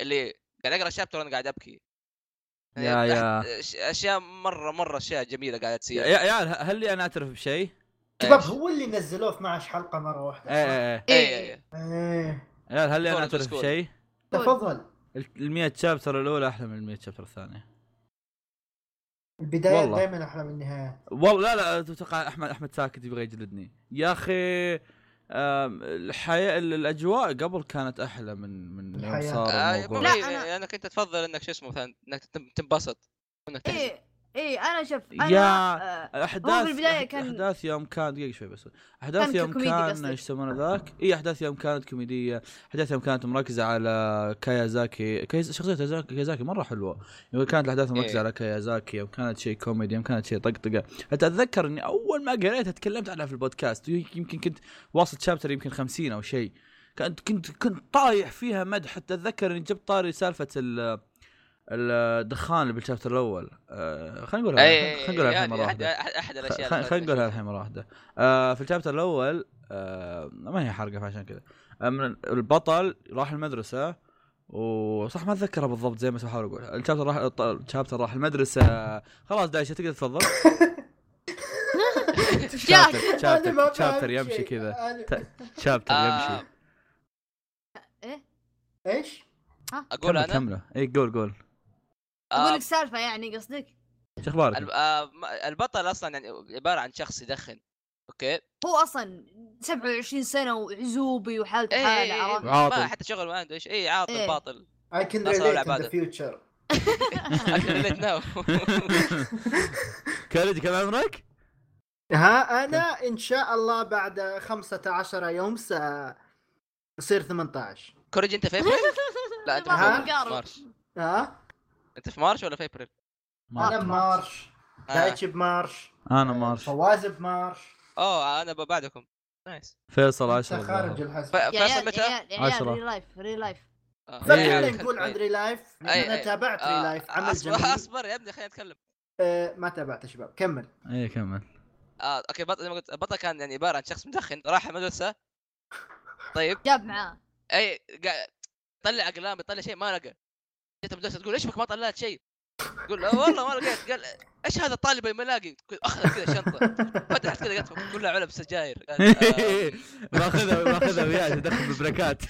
Speaker 2: اللي قاعد أقرأ ال chapter وأنا قاعد أبكي.
Speaker 4: يا- يا.
Speaker 2: أش- أشياء مرة مرة أشياء جميلة قاعدة
Speaker 4: يا
Speaker 2: تصير
Speaker 4: يا عيال هل لي أنا أعترف بشيء؟
Speaker 3: شباب؟ هو اللي نزلوه في 12 حلقة مرة واحدة
Speaker 4: إيه
Speaker 3: صح؟
Speaker 4: إيه
Speaker 2: اي
Speaker 5: إيه.
Speaker 3: إيه
Speaker 4: يا عيال هل لي
Speaker 2: أنا أعترف.
Speaker 4: بشيء؟
Speaker 3: تفضل
Speaker 4: ال 100 شابتر الأولى أحلى من ال 100 شابتر الثانية
Speaker 3: البداية
Speaker 4: والله.
Speaker 3: دائما أحلى من النهايات
Speaker 4: والله لا لا تتوقع أحمد أحمد ساكت يبغى يجلدني يا أخي الحياة ال- الأجواء قبل كانت أحلى من من يوم
Speaker 3: الحياة.
Speaker 4: صار
Speaker 2: آه،
Speaker 4: الموضوع.
Speaker 5: لا،
Speaker 2: إيه،
Speaker 5: أنا-
Speaker 2: انك انت تفضل إنك شو اسمه مثلا إنك تنبسط. إنك تحزن
Speaker 5: إيه إيه أنا شوف أنا
Speaker 4: يا-
Speaker 5: آه أحداث في البداية
Speaker 4: أح-
Speaker 5: كان-
Speaker 4: أحداث يوم كان دقيقة شوي بس
Speaker 5: أحداث
Speaker 4: يوم كان. إيش يسمونه ذاك؟ إي أحداث يوم كانت كوميدية أحداث يوم كانت مركزة على كايازاكي. كايز... شخصية كايازاكي- كايازاكي مرة حلوة. يوم كانت الأحداث مركزة
Speaker 2: إيه.
Speaker 4: على كايازاكي يوم كانت شيء كوميدي يوم كانت شيء طقطقة. حتى أتذكر إني أول ما قريتها تكلمت عنها في البودكاست. يمكن كنت واصل chapter يمكن 50 أو شيء كنت كنت كنت طايح فيها مدح. حتى أتذكر إني جبت طاري سالفة ال الدخان اللي بالشابتر الأول. آه خلينا نقولها خلينا نقولها الحين
Speaker 2: يعني
Speaker 4: مره
Speaker 2: احد واحدة. احد الأشياء
Speaker 4: خلينا نقولها الحين مره واحدة. آه في الشابتر الأول آه ما هي حرقة فعشان كذا. من البطل راح المدرسة وصح ما أتذكرها بالضبط زي ما بحاول أقول الشابتر راح الشابتر راح المدرسة. خلاص دايشة تقدر تفضل. [LAUGHS] [LAUGHS] شابتر شابتر شابتر يمشي. كذا. شابتر يمشي.
Speaker 3: إيه
Speaker 2: إيش؟
Speaker 4: أقول
Speaker 2: أنا
Speaker 4: كمله اي قول قول.
Speaker 5: أقول
Speaker 2: آه،
Speaker 5: لك سالفة يعني قصدك
Speaker 4: إيش
Speaker 2: أخبارك؟ آه، ما- البطل أصلا يعني عبارة عن شخص يدخن أوكي
Speaker 5: هو أصلا 27 سنة وعزوبي وحالته
Speaker 2: اي
Speaker 5: حالة
Speaker 2: اي
Speaker 5: عرفت
Speaker 2: ما
Speaker 4: عاطل.
Speaker 2: حتى شغل ما عنده إيش اي عاطل
Speaker 5: إيه.
Speaker 2: باطل
Speaker 3: I can
Speaker 2: نصر
Speaker 3: relate in the future [LAUGHS]
Speaker 2: I can relate now. [LAUGHS]
Speaker 4: كالد كم عمرك؟
Speaker 3: ها أنا إن شاء الله بعد 15 يوم سأصير 18
Speaker 2: كوريج أنت في؟ [LAUGHS] لا أنت
Speaker 3: ها؟ ها
Speaker 2: أنت في March ولا في أبريل؟
Speaker 3: أنا بمارش
Speaker 2: آه.
Speaker 3: دايتشي ب
Speaker 4: March. أنا March.
Speaker 3: فواز بمارش.
Speaker 2: أوه أنا بعدكم. nice.
Speaker 4: فيصل
Speaker 3: أنت
Speaker 4: 10
Speaker 3: خارج
Speaker 4: الظاهر.
Speaker 3: الحسب
Speaker 2: ف-
Speaker 5: يا
Speaker 2: فيصل متى؟
Speaker 5: يا عيال يا عيال
Speaker 4: عشرة.
Speaker 5: ريل Life ReLife
Speaker 2: آه.
Speaker 3: خلينا
Speaker 4: إيه.
Speaker 3: نقول عن ReLife
Speaker 2: أي-
Speaker 3: أنا
Speaker 2: أي.
Speaker 3: تابعت
Speaker 2: آه،
Speaker 3: ReLife عمل
Speaker 2: أصبر
Speaker 3: جميل.
Speaker 2: أصبر يا ابني خلينا نتكلم.
Speaker 3: آه، ما تابعت يا شباب. كمل.
Speaker 4: إيه كمل.
Speaker 2: آه، okay بطل زي ما قلت البطل كان يعني عبارة عن شخص مدخن راح المدرسة. طيب.
Speaker 5: جاب معاه.
Speaker 2: اي قا- طلع أقلام يطلع شيء ما لقى. جت المدرسة تقول إيش بك؟ ما طلعت شيء. يقول "آه والله ما لقيت. قال إيش هذا الطالب اللي ما لاقي؟ تقول أخذ كذا شنطة. فتحت كذا لقيت كلها علب سجاير. آه، [LAUGHS]
Speaker 4: ماخذها ماخذها وياه يدخل بال break ات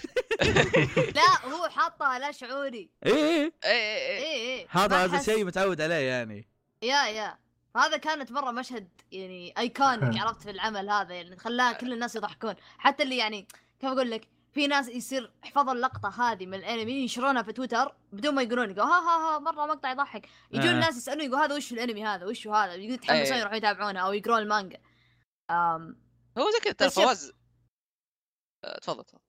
Speaker 4: [LAUGHS]
Speaker 5: لا هو حاطها لا شعوري.
Speaker 4: إيه إيه
Speaker 2: اي اي اي
Speaker 4: هذا هذا شيء متعود عليه يعني.
Speaker 5: yeah yeah. هذا كانت مرة مشهد يعني iconic عرفت في العمل هذا يعني خلاها كل الناس يضحكون. حتى اللي يعني كيف أقول لك؟ في ناس يصير حفظوا اللقطة هذه من الانمي ينشرونها في تويتر بدون ما يقولون يقول ها ها ها مرة مقطع يضحك. يجون
Speaker 4: آه.
Speaker 5: الناس يسألون يقول هذا وش الانمي هذا وش هذا؟ يتحمسون
Speaker 2: أي.
Speaker 5: يروحون يتابعونها أو يقرون المانجا. أم
Speaker 2: هو زي كذا ترى فواز آه، تفضل تفضل.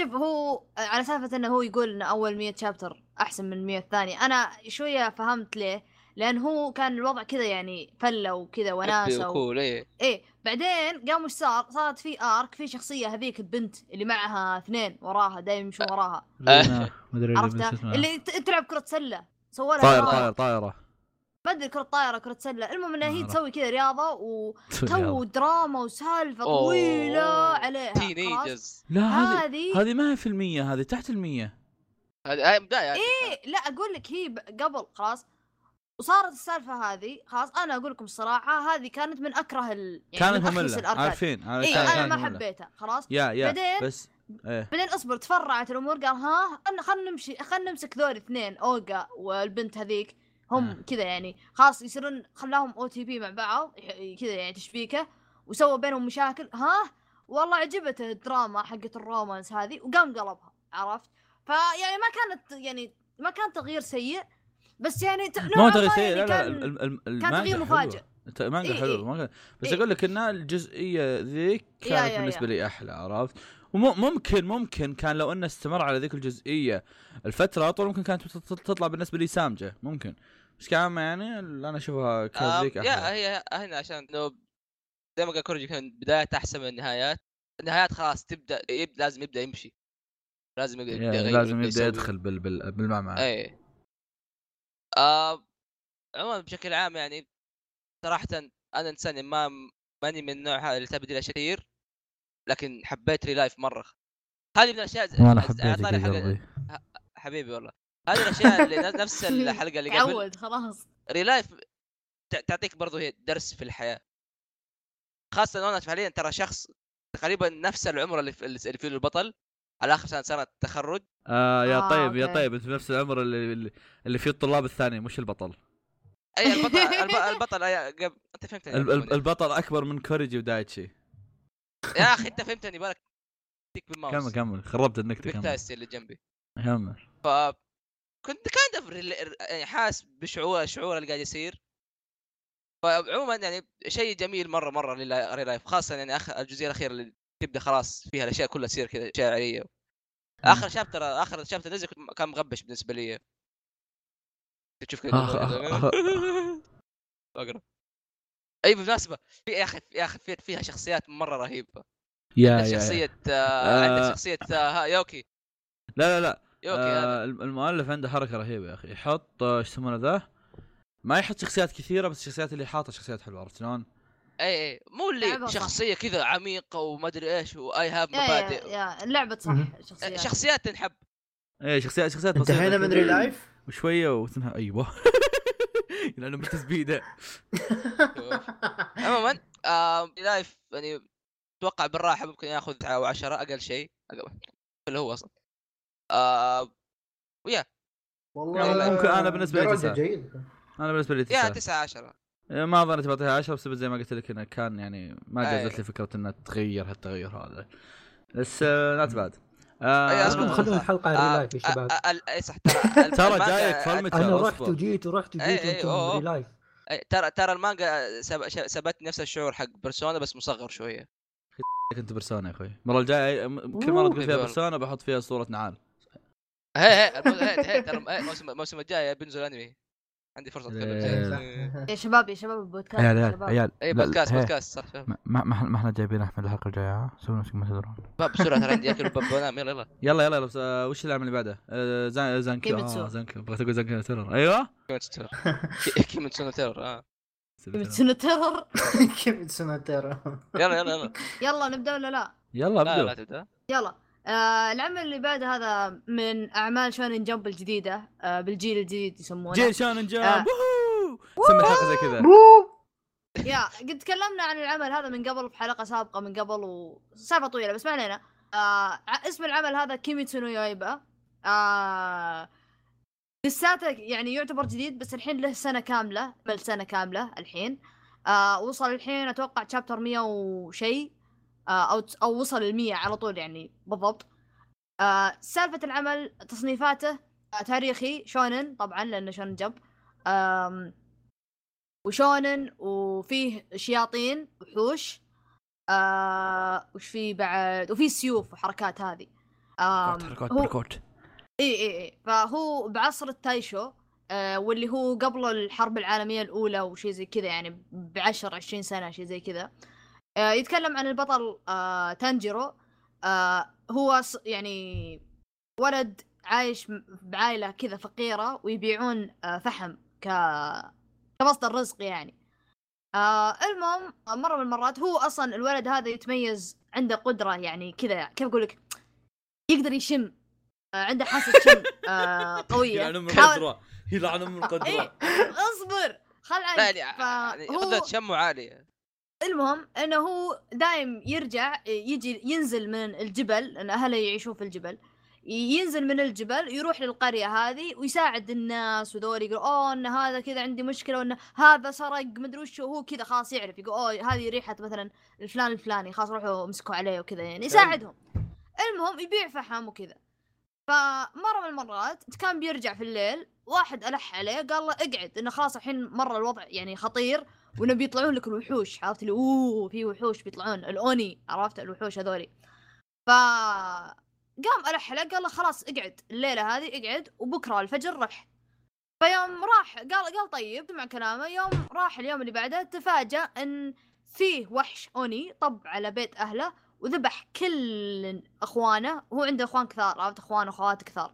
Speaker 5: شوف هو على سالفة إنه هو يقول ان أول 100 chapter أحسن من 100 الثاني أنا شوية فهمت ليه لأن هو كان الوضع كذا يعني فلة وكذا وناسة و...
Speaker 2: cool اي
Speaker 5: إيه. بعدين قام وش صار؟ صارت في arc في شخصية هذيك البنت اللي معها اثنين وراها دايم يمشون وراها [LAUGHS]
Speaker 2: آه.
Speaker 4: مدري
Speaker 5: عرفتها؟ اللي ت- تلعب كرة سلة سووا لها
Speaker 4: طاير. طاير طايرة
Speaker 5: ما أدري كرة طايرة كرة سلة المهم إنها هي. تسوي كذا رياضة وتو. [LAUGHS] دراما
Speaker 2: وسالفة.
Speaker 5: طويلة عليها؟
Speaker 2: teenagers
Speaker 4: لا هذه
Speaker 5: هذه
Speaker 4: ما هي في المية هذه تحت المية
Speaker 2: هذه هاي بداية
Speaker 5: إيه لا أقول لك هي قبل خلاص وصارت السالفة هذه خلاص أنا أقول لكم الصراحة هذه كانت من أكره ال... يعني
Speaker 4: كانت
Speaker 5: الأركات.
Speaker 4: عارفين عارف- كانت- أنا
Speaker 5: ما. حبيتها خلاص
Speaker 4: يا يا
Speaker 5: بعدين-
Speaker 4: بس إيه
Speaker 5: بعدين اصبر تفرعت الأمور قال ها خلنا نمشي خلنا نمسك ذول اثنين اوجا والبنت هذيك هم
Speaker 4: آه.
Speaker 5: كذا يعني خلاص يصيرون خلاهم OTP مع بعض كذا يعني تشبيكة وسوى بينهم مشاكل ها والله عجبته الدراما حقت ال romance هذه وقام قلبها عرفت فيعني ما كانت يعني ما كان تغيير سيء بس يعني ت-
Speaker 4: ما هو تغيير سيء
Speaker 5: يعني
Speaker 4: لا لا
Speaker 5: كان- تغيير. مفاجئ
Speaker 4: المانجا
Speaker 5: إيه
Speaker 4: حلوة
Speaker 5: إيه.
Speaker 4: المانجا بس
Speaker 5: إيه.
Speaker 4: أقول لك إن الجزئية ذيك كانت
Speaker 5: بالنسبة.
Speaker 4: لي أحلى عرفت وممكن ممكن كان لو إنه استمر على ذيك الجزئية الفترة أطول ممكن كانت تط- تطلع بالنسبة لي سامجة ممكن بس كعامة يعني أنا أشوفها كانت
Speaker 2: آه،
Speaker 4: ذيك
Speaker 2: يا
Speaker 4: أحلى
Speaker 2: هي هنا عشان انه زي ما قال كورجي كان بداية أحسن من النهايات النهايات خلاص تبدأ يبدا لازم يبدأ يمشي لازم
Speaker 4: يبدأ
Speaker 2: يغير
Speaker 4: لازم
Speaker 2: يبدأ.
Speaker 4: يدخل بال بال بالمعمعة
Speaker 2: اي آه عموما بشكل عام يعني صراحة أنا إنسان ما ماني من النوع هذا اللي تبدي الاشياء كثير لكن حبيت ReLIFE مرة. هذه من
Speaker 4: الأشياء
Speaker 2: على
Speaker 4: حبيتك قلبي.
Speaker 2: حبيبي والله. هذه الأشياء اللي نفس [LAUGHS] الحلقة اللي قبل
Speaker 5: تعود خلاص.
Speaker 2: ReLIFE تع- تعطيك برضو هي درس في الحياة. خاصه أنا فعليا ترى شخص تقريبا نفس العمر اللي في اللي فيه البطل على آخر سنة سنه تخرج.
Speaker 4: آه يا
Speaker 5: آه،
Speaker 4: طيب يا
Speaker 5: okay.
Speaker 4: طيب أنت في نفس العمر اللي اللي- فيه الطلاب الثاني مش البطل.
Speaker 2: أي البطل [LAUGHS] الب- البطل أي- قبل أنت فهمتني.
Speaker 4: ال- ال- البطل أكبر من كوريجي ودايتشي.
Speaker 2: يا أخي أنت فهمتني بالك. تك بالماوس.
Speaker 4: كمل كمل. خربت
Speaker 2: النكتة
Speaker 4: كمل.
Speaker 2: اللي جنبي.
Speaker 4: كمل.
Speaker 2: ف كنت كان يعني حاس بشعور الشعور اللي قاعد يصير. فعموما يعني شيء جميل مرة مرة ري لايف خاصة يعني آخر الجزئيه الاخيره اللي تبدأ خلاص فيها الأشياء كلها تصير كذا شاعريه آخر chapter آخر chapter نزل كان مغبش بالنسبة لي. تشوف كذا. [LAUGHS] اقرا أي بالمناسبة في يا أخي يا أخي في- فيها شخصيات مرة رهيبة.
Speaker 4: يا
Speaker 2: عندك
Speaker 4: يا.
Speaker 2: شخصية آه، عندك
Speaker 4: آه.
Speaker 2: شخصية آه، ها، يوكي.
Speaker 4: لا لا لا.
Speaker 2: يوكي
Speaker 4: آه المؤلف عنده حركة رهيبة يا أخي. يحط آه، إيش يسمونه ذا؟ ما يحط شخصيات كثيرة بس الشخصيات اللي حاطة شخصيات حلوة عرفت شلون؟
Speaker 2: اي اي مو اللي. شخصية كذا عميقة وما أدري إيش واي هاف
Speaker 5: يا يا,
Speaker 2: مبادئ.
Speaker 5: يا اللعبة صح. شخصيات.
Speaker 2: شخصيات تنحب
Speaker 4: إيه شخصيات شخصيات بسيطة
Speaker 3: انتهينا من
Speaker 4: كذا
Speaker 3: ري لايف
Speaker 4: وشوية وتنهى أيوه. [LAUGHS] لأنه مش تسبيدة. [LAUGHS]
Speaker 2: عموما لايف يعني أتوقع بالراحة ممكن ياخذ 9 أو 10 أقل شيء اللي هو أصلا. ويا.
Speaker 3: والله
Speaker 4: ممكن أنا بالنسبة لي.
Speaker 3: جيدة.
Speaker 4: أنا بالنسبة لي
Speaker 2: يا
Speaker 4: تسعة.
Speaker 2: 9 10
Speaker 4: ما ظنيت بعطيها 10 بسبب زي ما قلت لك إنه كان يعني ما
Speaker 2: أي.
Speaker 4: جازت لي فكرة انها تغير هالتغير هذا. بس آه not bad آه
Speaker 2: أصبر،
Speaker 1: خلونا الحلقة على
Speaker 2: آه،
Speaker 1: ReLIFE يا شباب.
Speaker 2: آه، آه، اي صح ترى [LAUGHS]
Speaker 4: ترى جايك فالمتر أنا.
Speaker 1: رحت وجيت ورحت وجيت وأنتم.
Speaker 2: ReLIFE ترى ترى المانجا سبت نفس الشعور حق Persona بس مصغر شوية.
Speaker 4: كنت Persona يا أخوي. المره الجاية كل مرة تقول فيها
Speaker 2: حبيبي
Speaker 4: Persona بحط فيها صورة نعال.
Speaker 2: هي هي ترى الموسم الجاي بينزل أنمي. عندي
Speaker 4: فرصة.
Speaker 2: اتكلم
Speaker 5: يا شباب يا شباب البودكاست
Speaker 4: عيال
Speaker 5: يا
Speaker 4: عيال
Speaker 5: شباب.
Speaker 4: عيال
Speaker 2: اي بودكاست بودكاست صح شباب.
Speaker 4: ما ما إحنا جايبين أحمد الحلقة الجاية ها؟ سووا نفسكم ما تدرون
Speaker 2: شباب بسرعة ترى عندي اكل باب بنام يلا يلا. [LAUGHS]
Speaker 4: يلا يلا بس آه، وش العمل اللي بعده؟ آه، زان Zankyou.
Speaker 5: Kimetsu.
Speaker 4: آه Zankyou. بغيت أقول Zankyou Terror أيوه.
Speaker 2: Kimetsu [LAUGHS] Ki- Kimetsu Terror آه.
Speaker 5: سنة ترر
Speaker 3: كيف سنتيرا
Speaker 2: يلا يلا يلا.
Speaker 5: يلا نبدأ ولا لا؟
Speaker 4: يلا
Speaker 2: لا لا تبدأ.
Speaker 5: يلا. آه العمل اللي بعد هذا من أعمال Shonen Jump الجديدة آه بالجيل الجديد يسمونه.
Speaker 4: جيل Shonen
Speaker 5: آه.
Speaker 4: Jump ووهو سمي الحلقة زي كذا.
Speaker 5: يا قد تكلمنا عن العمل هذا من قبل في حلقه سابقة من قبل وسالفه طويلة بس ما علينا. آه اسم العمل هذا Kimetsu no Yaiba آه لساته يعني يعتبر جديد بس الحين له سنة كاملة بل سنة كاملة الحين. آه وصل الحين أتوقع chapter 100 وشيء آه أو أو وصل ال 100 على طول يعني بالضبط. آه سالفة العمل تصنيفاته آه تاريخي شونن طبعا لأنه Shonen Jump. آم وشونن وفيه شياطين وحوش. آه وش فيه بعد؟ وفي سيوف وحركات هذه.
Speaker 4: حركات حركات
Speaker 5: إي إي إي. فهو بعصر التايشو آه واللي هو قبل الحرب العالمية الأولى وشي زي كذا يعني بعشر عشرين سنة شي زي كذا. آه يتكلم عن البطل آه تانجيرو. آه هو يعني ولد عايش بعائلة كذا فقيرة ويبيعون آه فحم ك كمصدر رزق يعني. آه المهم مرة من المرات هو أصلا الولد هذا يتميز عنده قدرة يعني كذا كيف أقول لك؟ يقدر يشم آه عنده حاسة شم آه [LAUGHS] قوية.
Speaker 4: يلعن ام القدره يلعن ام [LAUGHS] القدره
Speaker 5: اصبر خل
Speaker 2: لا
Speaker 5: عنك
Speaker 2: يعني شمه عالية
Speaker 5: المهم إنه هو دايم يرجع يجي ينزل من الجبل لأن أهله يعيشون في الجبل. ينزل من الجبل يروح للقرية هذه ويساعد الناس وذول يقول أوه إن هذا كذا عندي مشكلة وإن هذا سرق مدري وش هو كذا خلاص يعرف يقول أوه هذه ريحة مثلا الفلان الفلاني خلاص روحوا امسكوا عليه وكذا يعني. يساعدهم. المهم يبيع فحم وكذا. فمرة من المرات كان بيرجع في الليل واحد ألح عليه قال له اقعد إنه خلاص الحين مرة الوضع يعني خطير وانه بيطلعون لك الوحوش عرفت اللي أوه في وحوش بيطلعون الأوني عرفت؟ الوحوش هذولي. ف قام ألح عليه قال له خلاص اقعد الليلة هذه اقعد وبكرة الفجر رح. فيوم راح قال قال طيب سمع كلامه يوم راح اليوم اللي بعده تفاجأ إن فيه وحش أوني طب على بيت أهله وذبح كل أخوانه. هو عنده أخوان كثار عرفت؟ أخوان وأخوات كثار.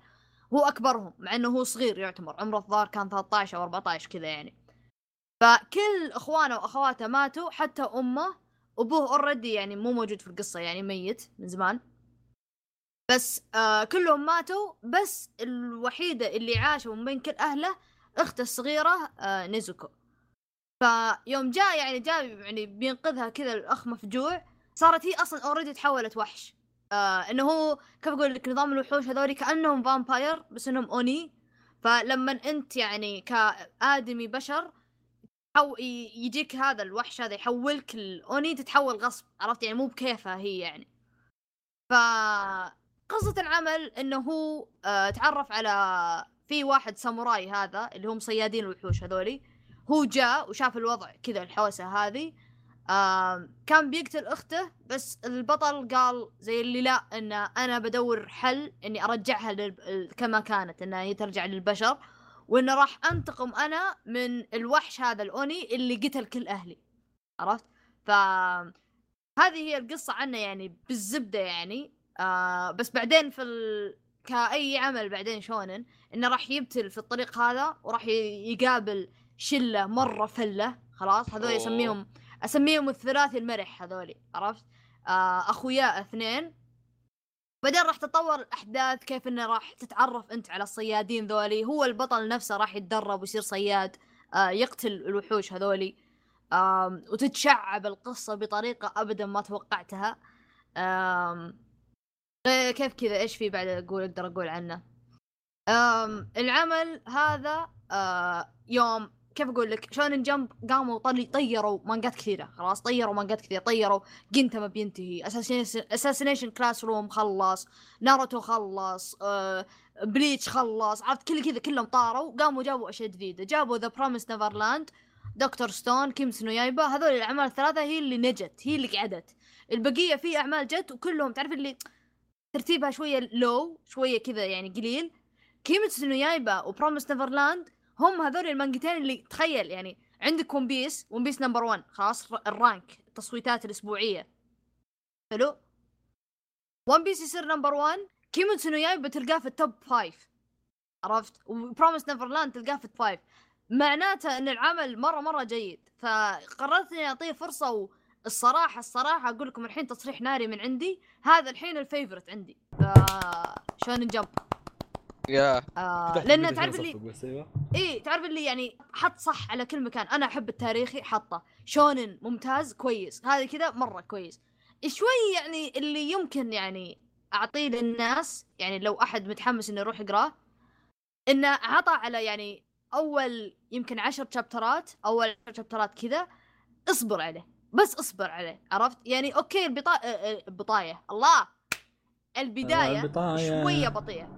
Speaker 5: هو أكبرهم مع إنه هو صغير يعتبر عمره الظاهر كان 13 أو 14 كذا يعني. فكل إخوانه وأخواته ماتوا حتى أمه. أبوه already يعني مو موجود في القصة يعني ميت من زمان. بس آه كلهم ماتوا. بس الوحيدة اللي عاشوا من بين كل أهله أخته الصغيرة آه نيزوكو. فيوم جاء يعني جاء يعني بينقذها كذا الأخ مفجوع. صارت هي أصلا already تحولت وحش. آه إنه هو كيف أقول لك نظام الوحوش هذول كأنهم vampire بس إنهم oni. فلما أنت يعني كآدمي بشر أو ي- يجيك هذا الوحش هذا يحولك الاوني تتحول غصب عرفت؟ يعني مو بكيفها هي يعني. ف قصة العمل إنه هو آه تعرف على في واحد ساموراي هذا اللي هم صيادين الوحوش هذولي. هو جاء وشاف الوضع كذا الحوسة هذه. آه كان بيقتل أخته بس البطل قال زي اللي لا إن أنا بدور حل إني أرجعها. كما كانت إنها هي ترجع للبشر. وإنه راح أنتقم أنا من الوحش هذا الأوني اللي قتل كل أهلي. عرفت؟ ف هذه هي القصة عنه يعني بالزبدة يعني. آه بس بعدين في ال... كأي عمل بعدين شونن إنه راح يبتل في الطريق هذا وراح يقابل شلة مرة فلة. خلاص؟ هذول
Speaker 2: أوه.
Speaker 5: يسميهم أسميهم الثلاثي المرح هذولي. عرفت؟ آه اخوياء اثنين بعدين راح تتطور الأحداث كيف إنه راح تتعرف أنت على الصيادين ذولي. هو البطل نفسه راح يتدرب ويصير صياد آه يقتل الوحوش هذولي. وتتشعب القصة بطريقة أبدا ما توقعتها. إيه، كيف كذا؟ إيش في بعد أقول أقدر أقول عنه؟ العمل هذا آه يوم كيف أقول لك؟ شونن جمب قاموا طلي طيروا مانجات كثيرة خلاص؟ طيروا مانجات كثيرة طيروا. Gintama بينتهي. Assassination Classroom خلص ناروتو خلص آه Bleach خلص عرفت؟ كل كذا كلهم طاروا. قاموا جابوا أشياء جديدة. جابوا The Promised Neverland Dr. Stone Kimetsu no Yaiba هذول الأعمال الثلاثة هي اللي نجت هي اللي قعدت. البقية في أعمال جت وكلهم تعرف اللي ترتيبها شوية لو شوية كذا يعني قليل. Kimetsu no Yaiba و Promised Neverland هم هذول المانجتين اللي تخيل يعني عندك One Piece One Piece number 1 خلاص ال rank التصويتات الأسبوعية. حلو؟ One Piece يصير number 1 Kimetsu no Yaiba بتلقاه في ال top 5 عرفت؟ و Promised Neverland تلقاه في ال top 5 معناته إن العمل مرة مرة جيد. فقررت إني أعطيه فرصة والصراحة الصراحة أقول لكم الحين تصريح ناري من عندي. هذا الحين ال favorite عندي. Shonen Jump
Speaker 2: يا.
Speaker 5: آه لأن تعرف اللي إيه تعرف اللي يعني حط صح على كل مكان. أنا أحب التاريخي حطه. شونن ممتاز كويس. هذا كذا مرة كويس. شوي يعني اللي يمكن يعني أعطيه للناس يعني لو أحد متحمس إنه يروح يقراه إنه عطى على يعني أول يمكن عشر شابترات أول عشر شابترات كذا اصبر عليه. بس اصبر عليه عرفت؟ يعني أوكي البطاية البطاية. الله! البداية
Speaker 4: البطاية.
Speaker 5: شوية بطيئة.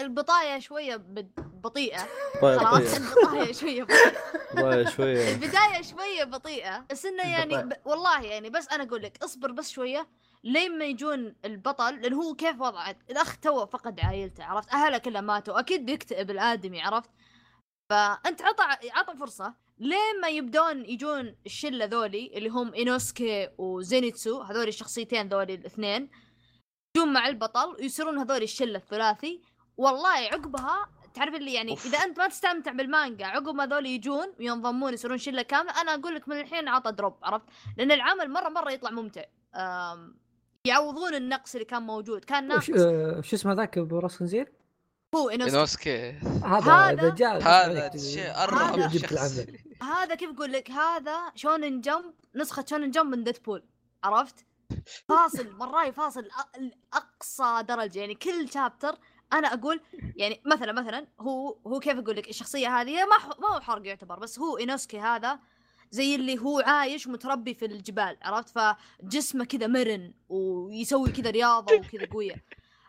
Speaker 5: البطاية شوية بد- بطيئة.
Speaker 4: طيب
Speaker 5: خلاص بطيئة.
Speaker 4: طيب شوية
Speaker 5: البداية شوية بطيئة. بس إنه يعني ب... والله يعني بس أنا أقول لك اصبر بس شوية لين ما يجون البطل لأن هو كيف وضعه؟ الأخ تو فقد عائلته عرفت؟ أهله كلها ماتوا أكيد بيكتئب الآدمي عرفت؟ فأنت عطى عطى فرصة لين ما يبدون يجون الشلة ذولي اللي هم إينوسكي وزينيتسو هذول الشخصيتين ذولي الاثنين يجون مع البطل ويصيرون هذول الشلة الثلاثي. والله عقبها تعرف اللي يعني
Speaker 2: أوف.
Speaker 5: إذا أنت ما تستمتع بالمانجا عقب ما ذول يجون وينضمون يصيرون شلة كاملة أنا أقول لك من الحين عطه drop عرفت؟ لأن العمل مرة مرة يطلع ممتع. أم، يعوضون النقص اللي كان موجود. كان
Speaker 1: وش
Speaker 5: ناقص
Speaker 1: آه، شو اسمه ذاك براس خنزير؟
Speaker 5: هو.
Speaker 2: إنوسكي.
Speaker 1: هذا
Speaker 5: هذا-
Speaker 2: هذا
Speaker 5: هذا-
Speaker 2: ارهب
Speaker 1: جبت
Speaker 2: شخص
Speaker 1: العمل.
Speaker 5: هذا كيف أقول لك؟ هذا شونن جمب نسخة شونن جمب من ديدبول عرفت؟ فاصل مرة فاصل لاقصى درجة يعني كل chapter أنا أقول يعني مثلا مثلا هو هو كيف أقول لك الشخصية هذه ما ما هو حرق يعتبر بس هو إينوسكي هذا زي اللي هو عايش متربي في الجبال عرفت؟ فجسمه كذا مرن ويسوي كذا رياضة وكذا قوية.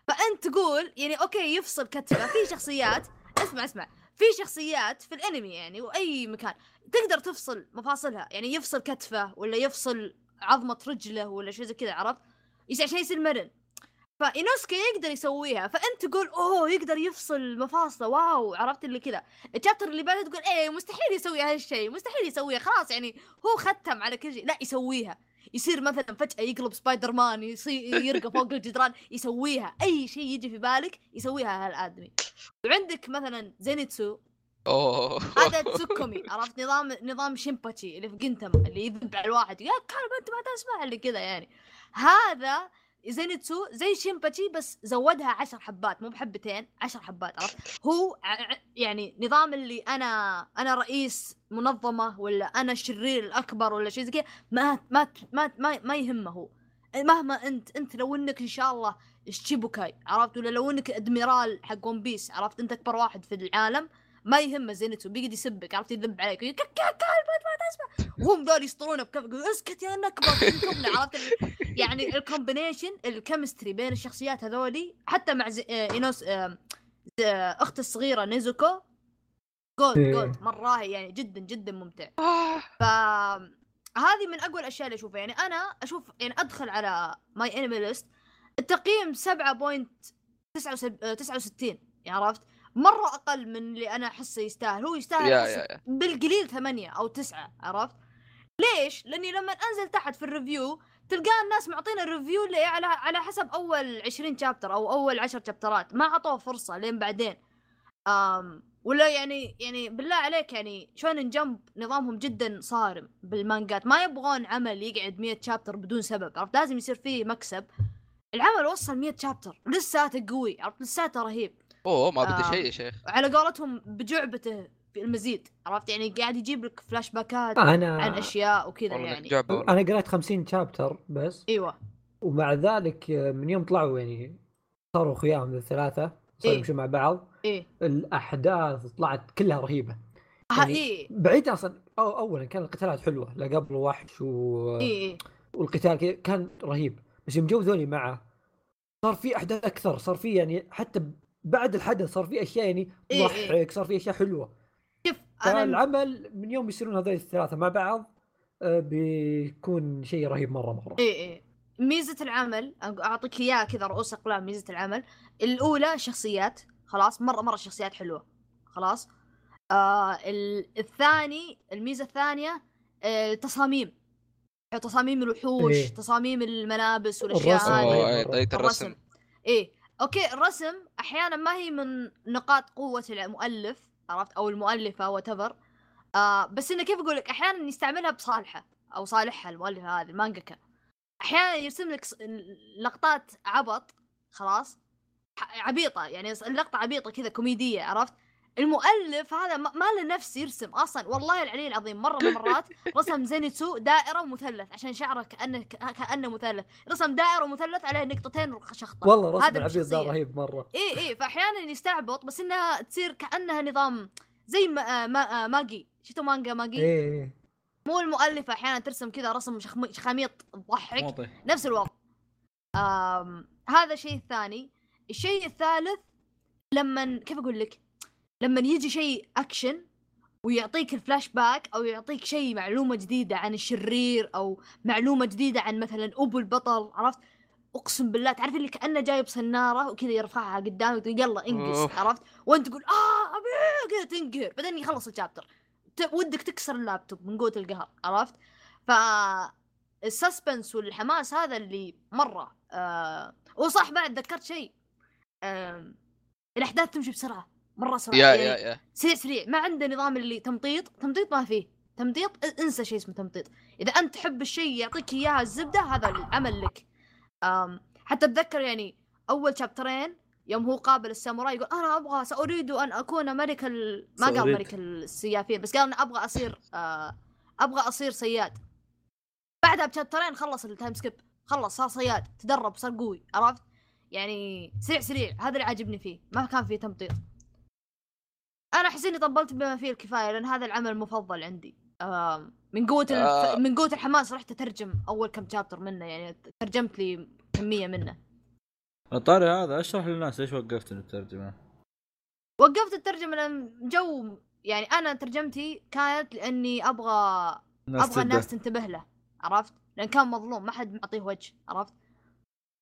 Speaker 5: فأنت تقول يعني okay يفصل كتفه في شخصيات اسمع اسمع في شخصيات في الأنمي يعني وأي مكان تقدر تفصل مفاصلها يعني يفصل كتفه ولا يفصل عظمة رجله ولا شيء زي كذا عرفت؟ عشان يصير مرن. فإينوسكي يقدر يسويها فأنت تقول أوه يقدر يفصل مفاصله wow عرفت اللي كذا. ال chapter اللي بعده تقول إيه مستحيل يسوي هالشيء مستحيل يسويها خلاص يعني هو ختم على كل شيء. لا يسويها. يصير مثلا فجأة يقلب سبايدر مان يصير يرقى فوق الجدران يسويها. أي شيء يجي في بالك يسويها هالآدمي. وعندك مثلا زينيتسو.
Speaker 2: أوه.
Speaker 5: هذا تسوكومي عرفت؟ نظام نظام شيمباتشي اللي في جنتم اللي يذب على الواحد. يا كلب أنت ما تسمع اللي كذا يعني. هذا زينيتسو زي شيمباتشي بس زودها عشر حبات مو بحبتين عشر حبات عرفت؟ هو يعني نظام اللي أنا أنا رئيس منظمة ولا أنا الشرير الأكبر ولا شيء زي كذا ما ما ما ما, ما يهمه هو. مهما أنت أنت لو إنك إن شاء الله شيبوكاي عرفت؟ ولا لو إنك أدميرال حق ون بيس عرفت؟ أنت أكبر واحد في العالم. ما يهمه زينتسو بيقعد يسبك عرفت؟ يذب عليك يقول انت ما تسمع. وهم ذول يسطرونه بكف يقول اسكت يا نكبة عرفت؟ يعني ال combination ال chemistry بين الشخصيات هذولي حتى مع زي... آه إينوس آه آه أخت الصغيرة نيزوكو gold
Speaker 1: إيه.
Speaker 5: gold مرة يعني جدا جدا ممتع. ف هذه من أقوى الأشياء اللي أشوفها. يعني أنا أشوف يعني أدخل على MyAnimeList التقييم 7.69 يعني عرفت؟ مرة أقل من اللي أنا أحسه يستاهل. هو يستاهل
Speaker 2: يا يا يا.
Speaker 5: بالقليل ثمانية أو تسعة عرفت؟ ليش؟ لأني لما أنزل تحت في ال review تلقى الناس معطينا ال review اللي على على حسب أول 20 chapter أو أول 10 chapter ات ما عطوه فرصة لين بعدين. أم ولا يعني يعني بالله عليك يعني شونن جمب نظامهم جدا صارم بالمانجات. ما يبغون عمل يقعد 100 شابتر بدون سبب عرفت؟ لازم يصير فيه مكسب. العمل وصل 100 شابتر لساته قوي عرفت؟ لساته رهيب.
Speaker 2: أوه ما بدي
Speaker 5: آه.
Speaker 2: شيء يا شيخ.
Speaker 5: على قولتهم بجعبته في المزيد عرفت؟ يعني قاعد يجيب لك فلاش باكات
Speaker 1: أنا
Speaker 5: عن أشياء وكذا يعني.
Speaker 2: والله.
Speaker 1: أنا قريت 50 شابتر بس.
Speaker 5: إيوه.
Speaker 1: ومع ذلك آه، من يوم طلعوا يعني صاروا اخوياهم الثلاثة صاروا
Speaker 5: إيه.
Speaker 1: يمشون مع بعض.
Speaker 5: إيه.
Speaker 1: الأحداث طلعت كلها
Speaker 5: رهيبة.
Speaker 1: يعني
Speaker 5: إيه.
Speaker 1: بعيد أصلا أو اولا كان القتالات حلوة لا قبل وحش و...
Speaker 5: إيه إيه.
Speaker 1: والقتال كان رهيب. بس يوم جو ذولي معه صار في أحداث أكثر صار في يعني حتى بعد الحدث صار في أشياء يعني
Speaker 5: إيه
Speaker 1: تضحك
Speaker 5: إيه.
Speaker 1: صار في أشياء حلوة.
Speaker 5: شوف أنا
Speaker 1: فالعمل من يوم يصيرون هذول الثلاثة مع بعض آه، بيكون شيء رهيب مرة مرة.
Speaker 5: إيه إيه. ميزة العمل أعطيك إياها كذا رؤوس أقلام ميزة العمل. الأولى شخصيات خلاص مرة مرة شخصيات حلوة. خلاص؟ آه ال- الثاني الميزة الثانية آه التصاميم تصاميم الوحوش
Speaker 1: إيه.
Speaker 5: تصاميم الملابس والأشياء
Speaker 1: الرسم.
Speaker 5: هذه.
Speaker 2: إيه، طريقة الرسم.
Speaker 5: إيه. Okay الرسم أحيانا ما هي من نقاط قوة المؤلف عرفت؟ أو المؤلفة وات آه بس إنه كيف أقول لك أحيانا يستعملها بصالحه أو صالحها المؤلفه هذه المانجاكا أحيانا يرسم لك لقطات عبط خلاص عبيطة يعني اللقطة عبيطة كذا كوميدية عرفت؟ المؤلف هذا ما ما له نفس يرسم أصلا والله العلي العظيم مرة من [LAUGHS] المرات رسم زينيتسو دائرة ومثلث عشان شعره كانه كأنه مثلث رسم دائرة ومثلث عليه نقطتين وشخطه
Speaker 1: والله رسم
Speaker 5: هذا
Speaker 1: العبيد ذا. رهيب مرة.
Speaker 5: إيه إيه فاحيانا يستعبط بس إنها تصير كأنها نظام زي ما آه، ما آه، ماجي. شفتوا مانجا ماجي؟
Speaker 1: إيه إيه.
Speaker 5: مو المؤلفه أحيانا ترسم كذا رسم شخم- شخاميط تضحك نفس الوضع. آم هذا الشيء الثاني. الشيء الثالث لما كيف أقول لك؟ لما يجي شيء اكشن ويعطيك الفلاش باك أو يعطيك شيء معلومة جديدة عن الشرير أو معلومة جديدة عن مثلا أبو البطل عرفت؟ أقسم بالله تعرف اللي كأنه جايب صنارة وكذا يرفعها قدامك يلا انقز. عرفت؟ وأنت تقول آه أبي كذا تنقهر. بعدين يخلص ال chapter ودك تكسر اللابتوب من قوة القهر عرفت؟ ف ال suspense والحماس هذا اللي مرة آه وصح بعد ذكرت شيء آه الأحداث تمشي بسرعة. مرة سرعه
Speaker 2: يا
Speaker 5: يعني
Speaker 2: يا يا.
Speaker 5: سريع سريع. ما عنده نظام اللي تمطيط. تمطيط ما فيه. تمطيط انسى شيء اسمه تمطيط. إذا أنت تحب الشيء يعطيك اياها الزبدة هذا العمل لك. أم حتى أتذكر يعني أول chapter ين يوم هو قابل الساموراي يقول أنا أبغى سأريد أن أكون ملك ال... ما قال. ملك السيافين بس قال أنا أبغى أصير آه أبغى أصير صياد. بعدها ب chapter ين خلص ال time skip خلص صار صياد. تدرب صار قوي. عرفت؟ يعني سريع سريع. هذا اللي عاجبني فيه. ما كان فيه تمطيط. أنا أحس إني طبلت بما فيه الكفاية لأن هذا العمل المفضل عندي. من قوة الف...
Speaker 2: آه.
Speaker 5: من قوة الحماس رحت أترجم أول كم شابتر منه يعني ترجمت لي كمية منه.
Speaker 4: طاري هذا أشرح للناس ليش وقفت الترجمة؟
Speaker 5: وقفت الترجمة لأن جو يعني أنا ترجمتي كانت لأني أبغى أبغى الناس تنتبه له عرفت؟ لأن كان مظلوم ما حد معطيه وجه عرفت؟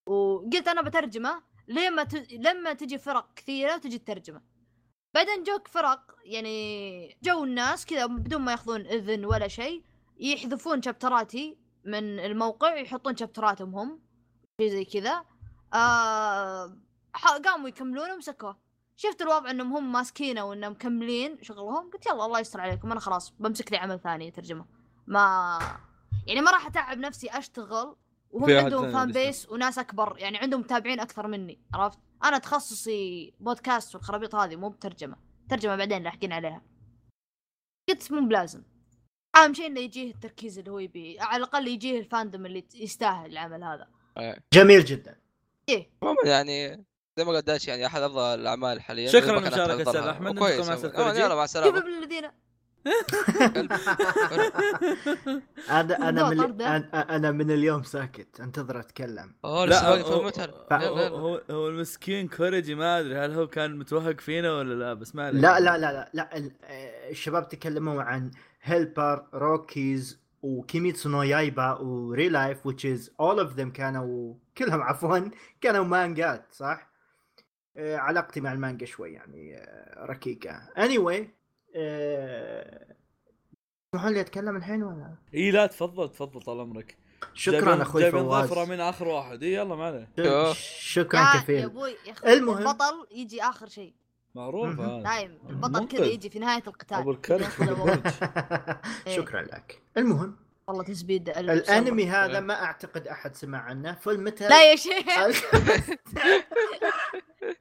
Speaker 5: وقلت أنا بترجمة لما ت... لما تجي فرق كثيرة وتجي الترجمة. بعدين جوك فرق يعني جو الناس كذا بدون ما ياخذون إذن ولا شيء يحذفون شابتراتي من الموقع يحطون شابتراتهم هم شيء زي كذا. آه قاموا يكملون ومسكوه شفت الوضع إنهم هم ماسكينه وإنهم مكملين شغلهم؟ قلت يلا الله يستر عليكم أنا خلاص بمسك لي عمل ثاني ترجمة. ما يعني ما راح أتعب نفسي أشتغل وهم عندهم
Speaker 4: fan.
Speaker 5: base وناس أكبر يعني عندهم متابعين أكثر مني عرفت؟ أنا تخصصي بودكاست والخرابيط هذه مو بترجمة. ترجمة بعدين لاحقين عليها. قلت مو بلازم. أهم شيء إنه يجيه التركيز اللي هو يبيه على الأقل يجيه ال fandom اللي يستاهل العمل هذا.
Speaker 3: جميل جدا.
Speaker 5: إيه.
Speaker 2: عموما يعني زي ما قال داشي يعني أحد أفضل الأعمال حاليا.
Speaker 4: شكراً لمشاركة أحمد.
Speaker 2: وكويس
Speaker 4: ننتقل مع كوريجي.
Speaker 2: يلا مع
Speaker 5: كيف
Speaker 2: السلامة.
Speaker 5: ابن الذين
Speaker 3: أنا أنا من. أنا من اليوم ساكت انتظر أتكلم
Speaker 2: أوه
Speaker 4: لا
Speaker 2: لسه
Speaker 4: هو, هو, المسكين كوريجي ما أدري هل هو كان متوهق فينا ولا لا بس ما.
Speaker 3: لا لا لا لا, آه، الشباب تكلموا عن هيلبر روكيز وكيميتسو نو يايبا و ReLIFE which is all of them كانوا كلهم عفوا كانوا مانجات صح؟ آه، علاقتي مع المانجا شوي يعني آه، ركيكة anyway آه، تسمحون لي اتكلم الحين ولا؟
Speaker 4: إي لا تفضل تفضل طال عمرك
Speaker 3: شكرا
Speaker 4: جايبين-
Speaker 3: أخوي
Speaker 4: جايبين
Speaker 3: فواز
Speaker 4: ظفرة من آخر واحد إي يلا ما عليه.
Speaker 3: شكرا
Speaker 5: يا
Speaker 3: كثير
Speaker 5: أبوي يا أخوي
Speaker 3: المهم.
Speaker 5: البطل يجي آخر شيء
Speaker 4: معروف
Speaker 5: دايم البطل
Speaker 4: منقذ.
Speaker 5: كذا يجي في نهاية القتال
Speaker 4: أبو الكلب. [LAUGHS]
Speaker 5: إيه.
Speaker 3: شكرا لك المهم
Speaker 5: والله تسبيد ال-
Speaker 3: الأنمي
Speaker 5: السرعة.
Speaker 3: هذا ما أعتقد أحد سمع عنه Fullmetal
Speaker 5: لا يا شيخ [LAUGHS]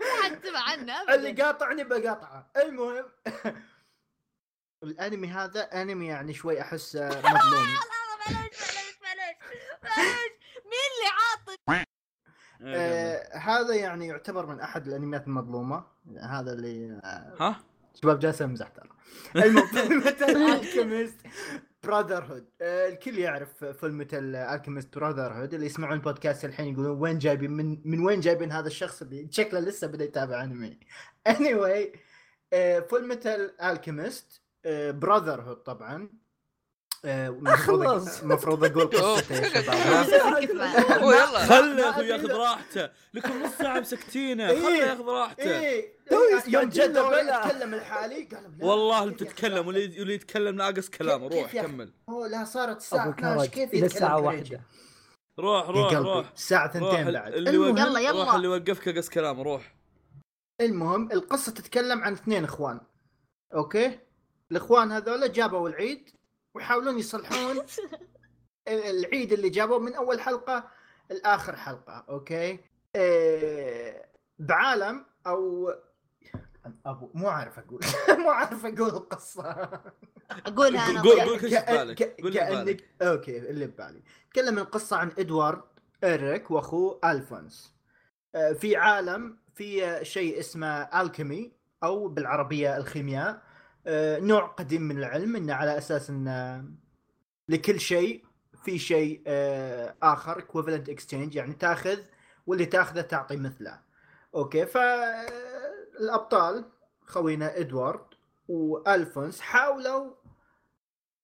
Speaker 5: ما حد سمع عنه.
Speaker 3: اللي قاطعني بقاطعه المهم الانمي هذا انمي يعني شوي احس [LAUGHS] مظلوم.
Speaker 5: معليش معليش معليش معليش مين اللي عاطل
Speaker 3: آه هذا يعني يعتبر من أحد الأنميات المظلومة. هذا اللي آه
Speaker 4: ها؟
Speaker 3: شباب جالس امزح ترى المهم Alchemist Brotherhood الكل يعرف Fullmetal Alchemist Brotherhood اللي يسمعون البودكاست الحين يقولون وين جايبين من من وين جايبين هذا الشخص؟ اللي شكله لسه بدأ يتابع أنمي. Anyway فول متل الكيمست براذر هود طبعا. آه، المفروض أقول قصته يا شباب؟
Speaker 2: هو
Speaker 4: خله
Speaker 1: أخوي
Speaker 4: ياخذ [LAUGHS] راحته. لكم نص ساعة مسكتينه.
Speaker 3: إيه.
Speaker 4: خله ياخذ راحته.
Speaker 1: تو
Speaker 3: يوم
Speaker 1: بلا.
Speaker 3: يتكلم الحالي. قال
Speaker 4: والله
Speaker 3: كيف
Speaker 4: انت
Speaker 3: ياخذ
Speaker 4: تتكلم.
Speaker 3: راحته؟
Speaker 4: واللي يتكلم ناقص كلامه روح
Speaker 3: ياخذ-
Speaker 4: كمل.
Speaker 3: أوه لا صارت الساعة
Speaker 1: ابو
Speaker 3: 12
Speaker 1: كرج
Speaker 3: كيف
Speaker 1: إلى
Speaker 3: يتكلم
Speaker 1: الساعة
Speaker 3: كريجي؟
Speaker 1: واحدة.
Speaker 4: روح
Speaker 3: يا
Speaker 4: روح. روح
Speaker 3: الساعة
Speaker 4: روح
Speaker 3: ثنتين بعد.
Speaker 4: اللي
Speaker 3: المهم
Speaker 5: يلا، يلا.
Speaker 4: روح اللي وقفك قص كلامه روح.
Speaker 3: المهم القصة تتكلم عن اثنين إخوان. okay؟ الإخوان هذول جابوا العيد ويحاولون يصلحون [LAUGHS] العيد اللي جابوه من أول حلقة لآخر حلقة okay إيه بعالم أو أبو مو عارف أقول [LAUGHS] مو عارف أقول القصة
Speaker 5: أقولها أنا
Speaker 4: قول-. قول. كيف في بالك؟
Speaker 3: ك-
Speaker 4: قول اللي في
Speaker 3: كأنك
Speaker 4: بالك.
Speaker 3: okay اللي ببالي تكلم القصة عن إدوارد إلريك واخوه ألفونس آه، في عالم في شيء اسمه الكيمي أو بالعربية الخيمياء آه، نوع قديم من العلم إنه على أساس إنه لكل شيء في شيء آه، آخر equivalent exchange يعني تاخذ واللي تاخذه تعطي مثله. okay فالابطال خوينا إدوارد وألفونس حاولوا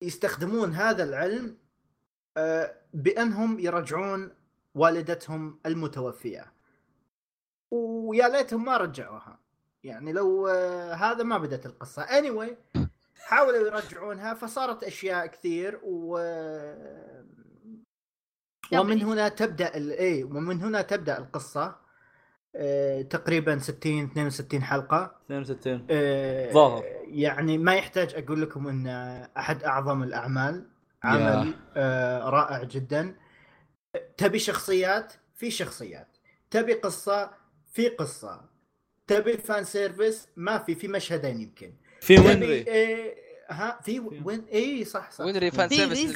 Speaker 3: يستخدمون هذا العلم آه، بأنهم يرجعون والدتهم المتوفية. ويا ليتهم ما رجعوها. يعني لو آه، هذا ما بدت القصة. Anyway حاولوا يرجعونها فصارت أشياء كثير و ومن هنا تبدأ ال- اي ومن هنا تبدأ القصة. آه، تقريبا 60 62 حلقة.
Speaker 4: 62
Speaker 3: آه،
Speaker 4: ظاهر.
Speaker 3: يعني ما يحتاج أقول لكم إن أحد أعظم الأعمال. عمل آه رائع جدا. تبي شخصيات؟ في شخصيات. تبي قصة؟ في قصة. تبي fan service ما في في مشهدين يمكن.
Speaker 4: في وينري
Speaker 3: آه ها في وين اي صح صح.
Speaker 2: وينري fan
Speaker 5: في service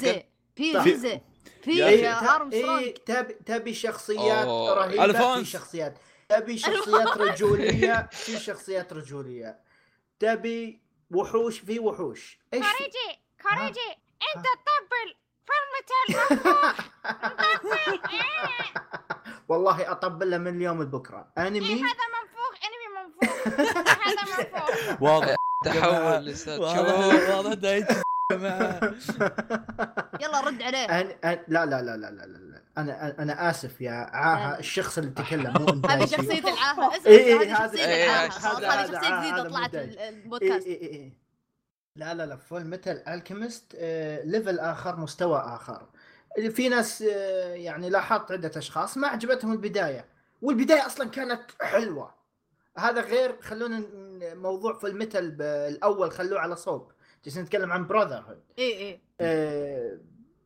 Speaker 5: في. فيزا في
Speaker 4: يا
Speaker 3: إيه،
Speaker 5: ارمسترونج
Speaker 3: إيه، تبي تبي شخصيات. رهيبة
Speaker 4: ألفونس.
Speaker 3: في شخصيات. تبي شخصيات رجولية [LAUGHS] في شخصيات رجولية. تبي وحوش في وحوش. إيش؟
Speaker 6: كوريجي
Speaker 3: ها.
Speaker 6: أنت تطبل فيلم [LAUGHS]
Speaker 3: والله أطبل له من اليوم لبكرة. أنمي؟
Speaker 6: هذا منفوخ انمي منفوخ [LAUGHS] هذا منفوخ
Speaker 2: تحول
Speaker 4: واضح.
Speaker 2: لسه
Speaker 4: واضح واضح دايتش جماعة
Speaker 5: يلا رد عليه.
Speaker 3: أنا لا لا لا لا لا لا لا. أنا أنا آسف يا عاها الشخص اللي تكلم مو أنت.
Speaker 5: هذه شخصية العاهة. اسمع
Speaker 3: إيه، إيه،
Speaker 5: هذه
Speaker 2: إيه، هذا-
Speaker 5: خلاص
Speaker 3: هذا-
Speaker 5: هذه جديدة
Speaker 3: مو
Speaker 5: طلعت البودكاست.
Speaker 3: لا لا لا Fullmetal Alchemist level آخر مستوى آخر. في ناس آه، يعني لاحظت عدة أشخاص ما عجبتهم البداية. والبداية أصلا كانت حلوة. هذا غير خلونا موضوع Fullmetal ب- الأول خلوه على صوب. جالسين نتكلم عن Brotherhood
Speaker 5: اي اي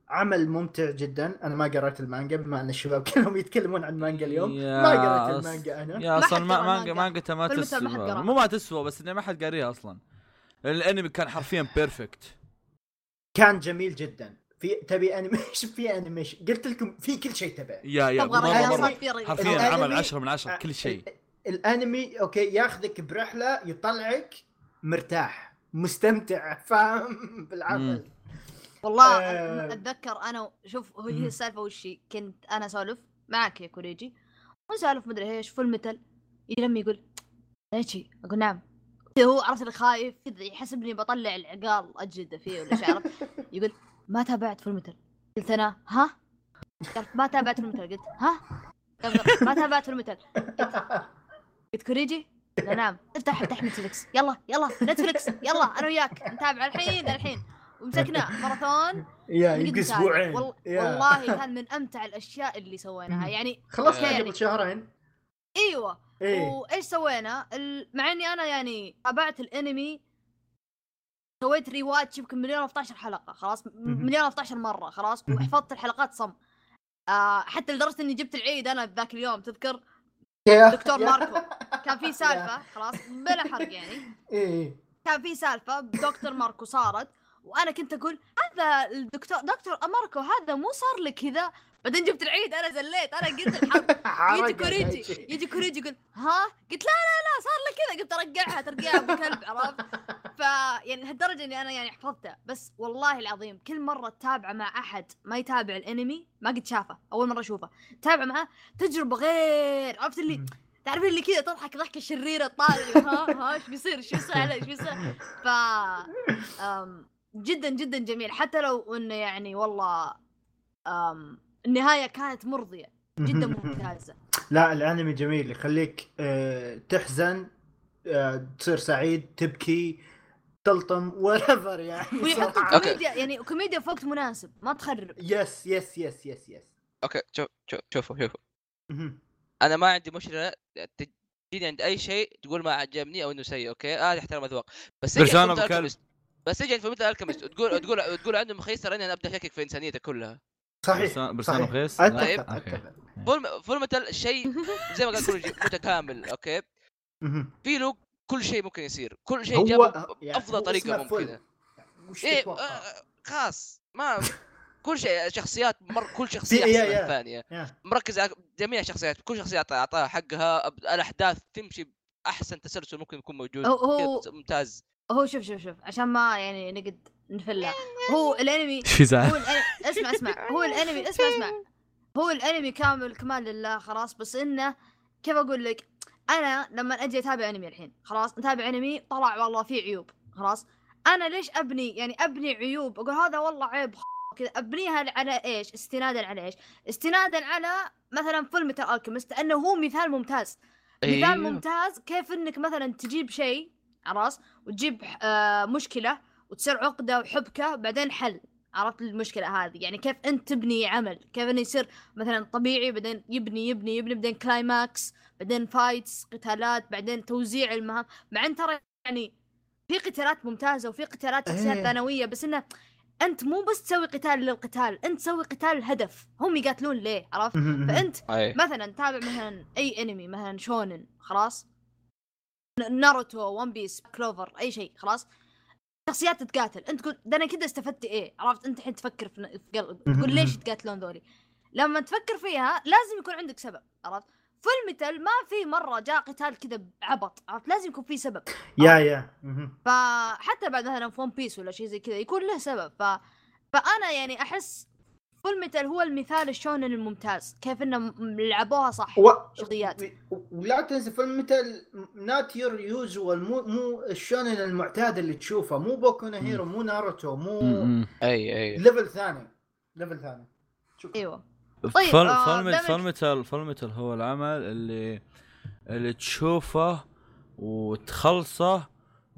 Speaker 3: عمل ممتع جدا. أنا ما قرأت المانجا بما أن الشباب [LAUGHS] كلهم يتكلمون عن مانجا اليوم. ما قرأت المانجا أنا.
Speaker 4: يا
Speaker 5: ما أصلا
Speaker 4: ما
Speaker 5: قرأ
Speaker 4: ما
Speaker 5: مانجا.
Speaker 4: ما تسوى. مو ما تسوى بس انه ما حد قاريها أصلا. الأنمي كان حرفيا perfect
Speaker 3: كان جميل جدا. في تبي animation [LAUGHS] في animation قلت لكم في كل شيء تبع.
Speaker 4: يا يا
Speaker 5: في.
Speaker 4: حرفيا عمل 10 من 10 كل شيء.
Speaker 3: ال- الانمي okay ياخذك برحلة يطلعك مرتاح مستمتع [LAUGHS] فاهم؟ بالعمل
Speaker 5: والله
Speaker 3: آه.
Speaker 5: أتذكر أنا شوف. هي السالفة وش؟ كنت أنا أسولف معك يا كوريجي. ونسولف مدري إيش Fullmetal يلم يقول ليشي أقول نعم. هو عرفت اللي خايف كذا يحسبني بطلع العقال اجده فيه ولا شيء عرفت؟ [LAUGHS] يقول ما تابعت Fullmetal قلت أنا ها؟ قال ما تابعت Fullmetal قلت ها؟ ما تابعت Fullmetal قلت [LAUGHS] كوريجي قال نعم. افتح افتح نتفلكس يلا يلا نتفلكس يلا أنا وياك. نتابع الحين الحين. ومسكناه ماراثون.
Speaker 3: يا يمكن. أسبوعين.
Speaker 5: والله كان من أمتع الأشياء اللي سويناها. يعني
Speaker 3: خلصنا
Speaker 5: okay،
Speaker 3: قبل شهرين.
Speaker 5: إيوه.
Speaker 3: إيه.
Speaker 5: وإيش سوينا. مع إني أنا يعني تابعت الأنمي سويت rewatch يمكن مليون 11 حلقة. خلاص. مليون 11 مرة. خلاص. وحفظت الحلقات صم. آه حتى لدرجة إني جبت العيد أنا ذاك اليوم تذكر؟ دكتور ماركو كان في [LAUGHS] سالفة خلاص بلا حرق يعني.
Speaker 3: إيه
Speaker 5: كان في سالفة بدكتور ماركو صارت وأنا كنت أقول هذا الدكتور دكتور ماركو هذا مو صار لك كذا. بعدين جبت العيد أنا زليت أنا قلت [LAUGHS] الحرب. يجي كوريجي. يجي كوريجي يقول ها؟ قلت لا لا لا صار لك كذا. قلت أرجعها ترجعها أبو كلب. عرفت؟ ف يعني لهالدرجة إني أنا يعني حفظتها بس والله العظيم كل مرة تتابعه مع أحد ما يتابع الأنمي ما قد شافه أول مرة أشوفه. تابع معاه تجربة غير عرفت اللي تعرفين اللي كذا تضحك ضحكة شريرة طالع ها ها إيش بيصير إيش بيصير إيش بيصير؟ ف أم، جدا جدا جميل. حتى لو إنه يعني والله أم النهاية كانت مرضية جدا [LAUGHS] ممتازة.
Speaker 3: لا الأنمي جميل يخليك آه، تحزن آه، تصير سعيد تبكي تلطم whatever يعني.
Speaker 2: okay.
Speaker 5: كوميديا يعني كوميديا في وقت مناسب ما تخرب.
Speaker 3: yes yes yes yes yes
Speaker 2: okay شوف شوف شوفوا شوفوا. أنا ما عندي مشكلة تجيني عند أي شيء تقول ما عجبني أو إنه سيء okay؟ هذا احترام أذواق. بس بس تجي عند Fullmetal Alchemist وتقول تقول تقول إنه مخيس ترى أنا أبدأ أشكك في إنسانيته كلها.
Speaker 3: صحيح
Speaker 4: برسان-. رخيص؟
Speaker 2: طيب. Full Fullmetal شيء [LAUGHS] زي ما قال كل شيء متكامل
Speaker 3: okay.
Speaker 2: في له كل شيء ممكن يصير كل شيء جابه
Speaker 3: يعني
Speaker 2: بافضل
Speaker 3: هو طريقة.
Speaker 2: ممكنة
Speaker 3: إيه؟
Speaker 2: آه، خاص ما [LAUGHS] كل شيء شخصيات مر كل [LAUGHS]
Speaker 3: شخصية
Speaker 2: أحسن من.
Speaker 3: الثانية.
Speaker 2: مركز على جميع الشخصيات كل شخصية أعطاها حقها الأحداث تمشي بأحسن تسلسل ممكن يكون موجود
Speaker 5: هو-
Speaker 2: ممتاز
Speaker 5: هو شوف شوف شوف عشان ما يعني نقد نفلها. هو الأنمي [LAUGHS]
Speaker 4: إيش في زعل؟
Speaker 5: هو الانمي اسمع اسمع. [LAUGHS] هو الأنمي اسمع اسمع. هو الأنمي كامل كمال لله خلاص. بس إنه كيف أقول لك؟ أنا لما أجي أتابع أنمي الحين خلاص أتابع أنمي طلع والله فيه عيوب خلاص. أنا ليش أبني؟ يعني أبني عيوب. أقول هذا والله عيب كذا. أبنيها على إيش؟ استنادا على إيش؟ استنادا على مثلا Fullmetal Alchemist لأنه هو مثال ممتاز. مثال
Speaker 2: أيوه.
Speaker 5: ممتاز كيف إنك مثلا تجيب شيء خلاص وتجيب آه مشكلة وتصير عقدة وحبكة بعدين حل. عرفت المشكلة هذه؟ يعني كيف أنت تبني عمل؟ كيف إنه يصير مثلا طبيعي بعدين يبني يبني يبني بعدين climax بعدين fights قتالات بعدين توزيع المهام. مع إن ترى يعني في قتالات ممتازة وفي قتالات شخصيات
Speaker 3: إيه.
Speaker 5: ثانوية بس إنه أنت مو بس تسوي قتال للقتال أنت تسوي قتال الهدف هم يقاتلون ليه؟ عرفت.
Speaker 2: فأنت.
Speaker 5: مثلا تابع مثلا أي أنمي مثلا شونن خلاص؟ ناروتو One Piece Clover أي شيء خلاص؟ شخصيات تتقاتل. انت تقول ده أنا كذا استفدت إيه؟ عرفت انت الحين تفكر في قلب تقول ليش يتقاتلون ذولي؟ لما تفكر فيها لازم يكون عندك سبب عرفت؟ Fullmetal ما في مرة جاء قتال كذا بعبط عرفت؟ لازم يكون في سبب
Speaker 3: yeah yeah.
Speaker 5: فحتى بعد مثلا في One Piece ولا شيء زي كذا يكون له سبب. ف... فأنا يعني أحس Fullmetal هو المثال الشونن الممتاز كيف إنه م- لعبوها صح
Speaker 3: و...
Speaker 5: شخصيات.
Speaker 3: و- ولا تنسى Fullmetal not your usual مو مو الشونن المعتاد اللي تشوفه مو Boku Hero مو ناروتو مو
Speaker 4: م- م.
Speaker 2: أي أي.
Speaker 3: level ثاني level ثاني. شوف.
Speaker 5: أيوه. طيب،
Speaker 4: فيلم
Speaker 5: آه،
Speaker 4: فيلم ميتال فيلم ميتال هو العمل اللي اللي تشوفه وتخلصه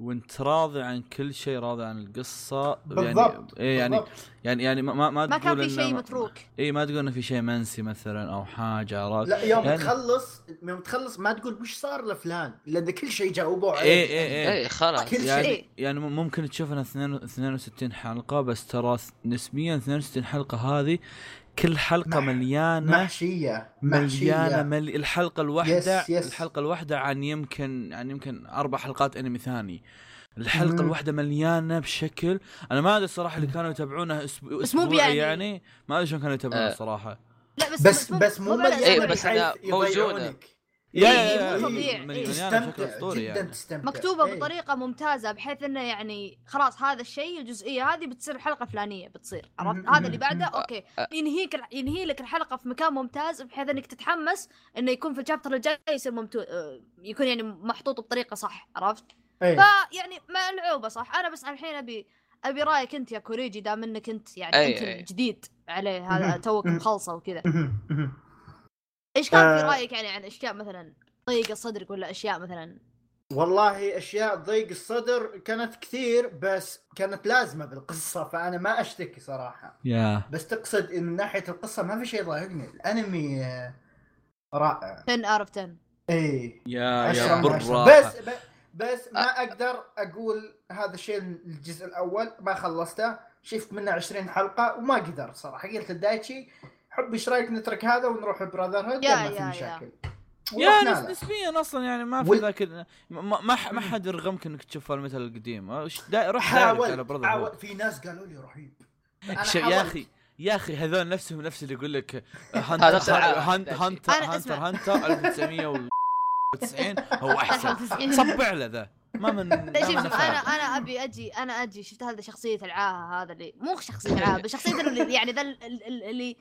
Speaker 4: وانت راضي عن كل شيء راضي عن القصة يعني
Speaker 3: بالضبط
Speaker 4: إيه يعني
Speaker 3: بالضبط.
Speaker 4: يعني يعني ما ما, ما
Speaker 5: ما كان
Speaker 4: تقول
Speaker 5: في شيء متروك
Speaker 4: اي ما تقول إنه في شيء منسي مثلا أو حاجة عرفت
Speaker 3: لا يوم
Speaker 4: يعني-
Speaker 3: تخلص يوم تخلص ما تقول وش صار لفلان لأن كل شيء جاوبوا عليه
Speaker 4: إيه إيه إيه
Speaker 2: اي خلاص
Speaker 3: كل شيء.
Speaker 4: يعني
Speaker 5: إيه.
Speaker 4: يعني ممكن تشوف انها 62 حلقة بس ترى نسبيا 62 حلقة هذه كل حلقة
Speaker 3: مح-
Speaker 4: مليانة
Speaker 3: محشية
Speaker 4: مليانة
Speaker 3: محشية
Speaker 4: ملي... الحلقة الواحدة
Speaker 3: يس، يس.
Speaker 4: الحلقة الواحدة عن يمكن عن يمكن أربع حلقات أنمي ثاني الحلقة
Speaker 3: مم.
Speaker 4: الواحدة مليانة بشكل أنا ما أدري الصراحه اللي كانوا يتابعونه أسبوع
Speaker 5: بس مو بيعني.
Speaker 4: يعني ما أدري شلون كانوا يتابعونه
Speaker 2: آه.
Speaker 4: الصراحه
Speaker 5: لا بس
Speaker 3: بس بس مو
Speaker 5: على
Speaker 3: مليانة
Speaker 2: إيه،
Speaker 5: أساس-
Speaker 2: بس
Speaker 3: بحيث
Speaker 2: أنا موزونة.
Speaker 3: يضيعونك.
Speaker 4: يا
Speaker 5: إيه،
Speaker 4: يا يا
Speaker 5: مو
Speaker 4: إيه،
Speaker 5: طبيعي.
Speaker 3: تستمتع
Speaker 4: أسطوري
Speaker 3: جدا
Speaker 4: يعني
Speaker 3: تستمتع
Speaker 5: مكتوبة
Speaker 3: إيه.
Speaker 5: بطريقة ممتازة بحيث إنه يعني خلاص هذا الشيء الجزئية هذه بتصير حلقة فلانية بتصير عرفت هذا اللي بعده.
Speaker 2: أوكي
Speaker 5: ينهيك ينهي لك الحلقة في مكان ممتاز بحيث إنك تتحمس إنه يكون في الشابتر الجاي يصير ممتو... يكون يعني محطوط بطريقة صح عرفت
Speaker 3: إيه.
Speaker 5: فيعني ملعوبه صح أنا بس الحين ابي أبي رأيك أنت يا كوريجي دام إنك أنت يعني
Speaker 2: أي،
Speaker 5: أنت
Speaker 2: أي.
Speaker 5: الجديد عليه هذا. توك. مخلصة وكذا. إيش كان في. رأيك يعني عن أشياء مثلا؟ ضيق صدرك ولا أشياء مثلا.
Speaker 3: والله أشياء ضيق الصدر كانت كثير بس كانت لازمة بالقصة فأنا ما أشتكي صراحة.
Speaker 4: yeah.
Speaker 3: بس تقصد من ناحية القصة ما في شيء ضايقني. الأنمي رائع.
Speaker 5: 10 out of 10
Speaker 3: إي. yeah
Speaker 4: yeah
Speaker 3: بس بس ما أقدر أقول هذا الشيء الجزء الأول ما خلصته. شفت منه 20 حلقة وما قدر صراحة. قلت لدايتشي حب إيش رأيك نترك هذا ونروح براذر هود
Speaker 5: يا-
Speaker 3: ما في. مشاكل
Speaker 4: يا. نسبيا أصلا يعني ما في
Speaker 3: وال-
Speaker 4: ذاك ما ما ما حد يرغمك انك تشوف المثل القديم دا- روح دايركت على براذر
Speaker 3: حاول في ناس قالوا لي رهيب
Speaker 4: يا. أخي يا أخي هذول نفسهم نفس اللي يقول لك. هانتر هانتر هانتر. هانتر 1990 هو أحسن
Speaker 5: 99.
Speaker 4: صبع له ذا ما من [LAUGHS] أنا.
Speaker 5: أنا أبي أجي أنا أجي شفت هذا شخصية العاهة هذا اللي مو شخصية العاهة بس شخصية اللي يعني ذا ال- ال- ال- اللي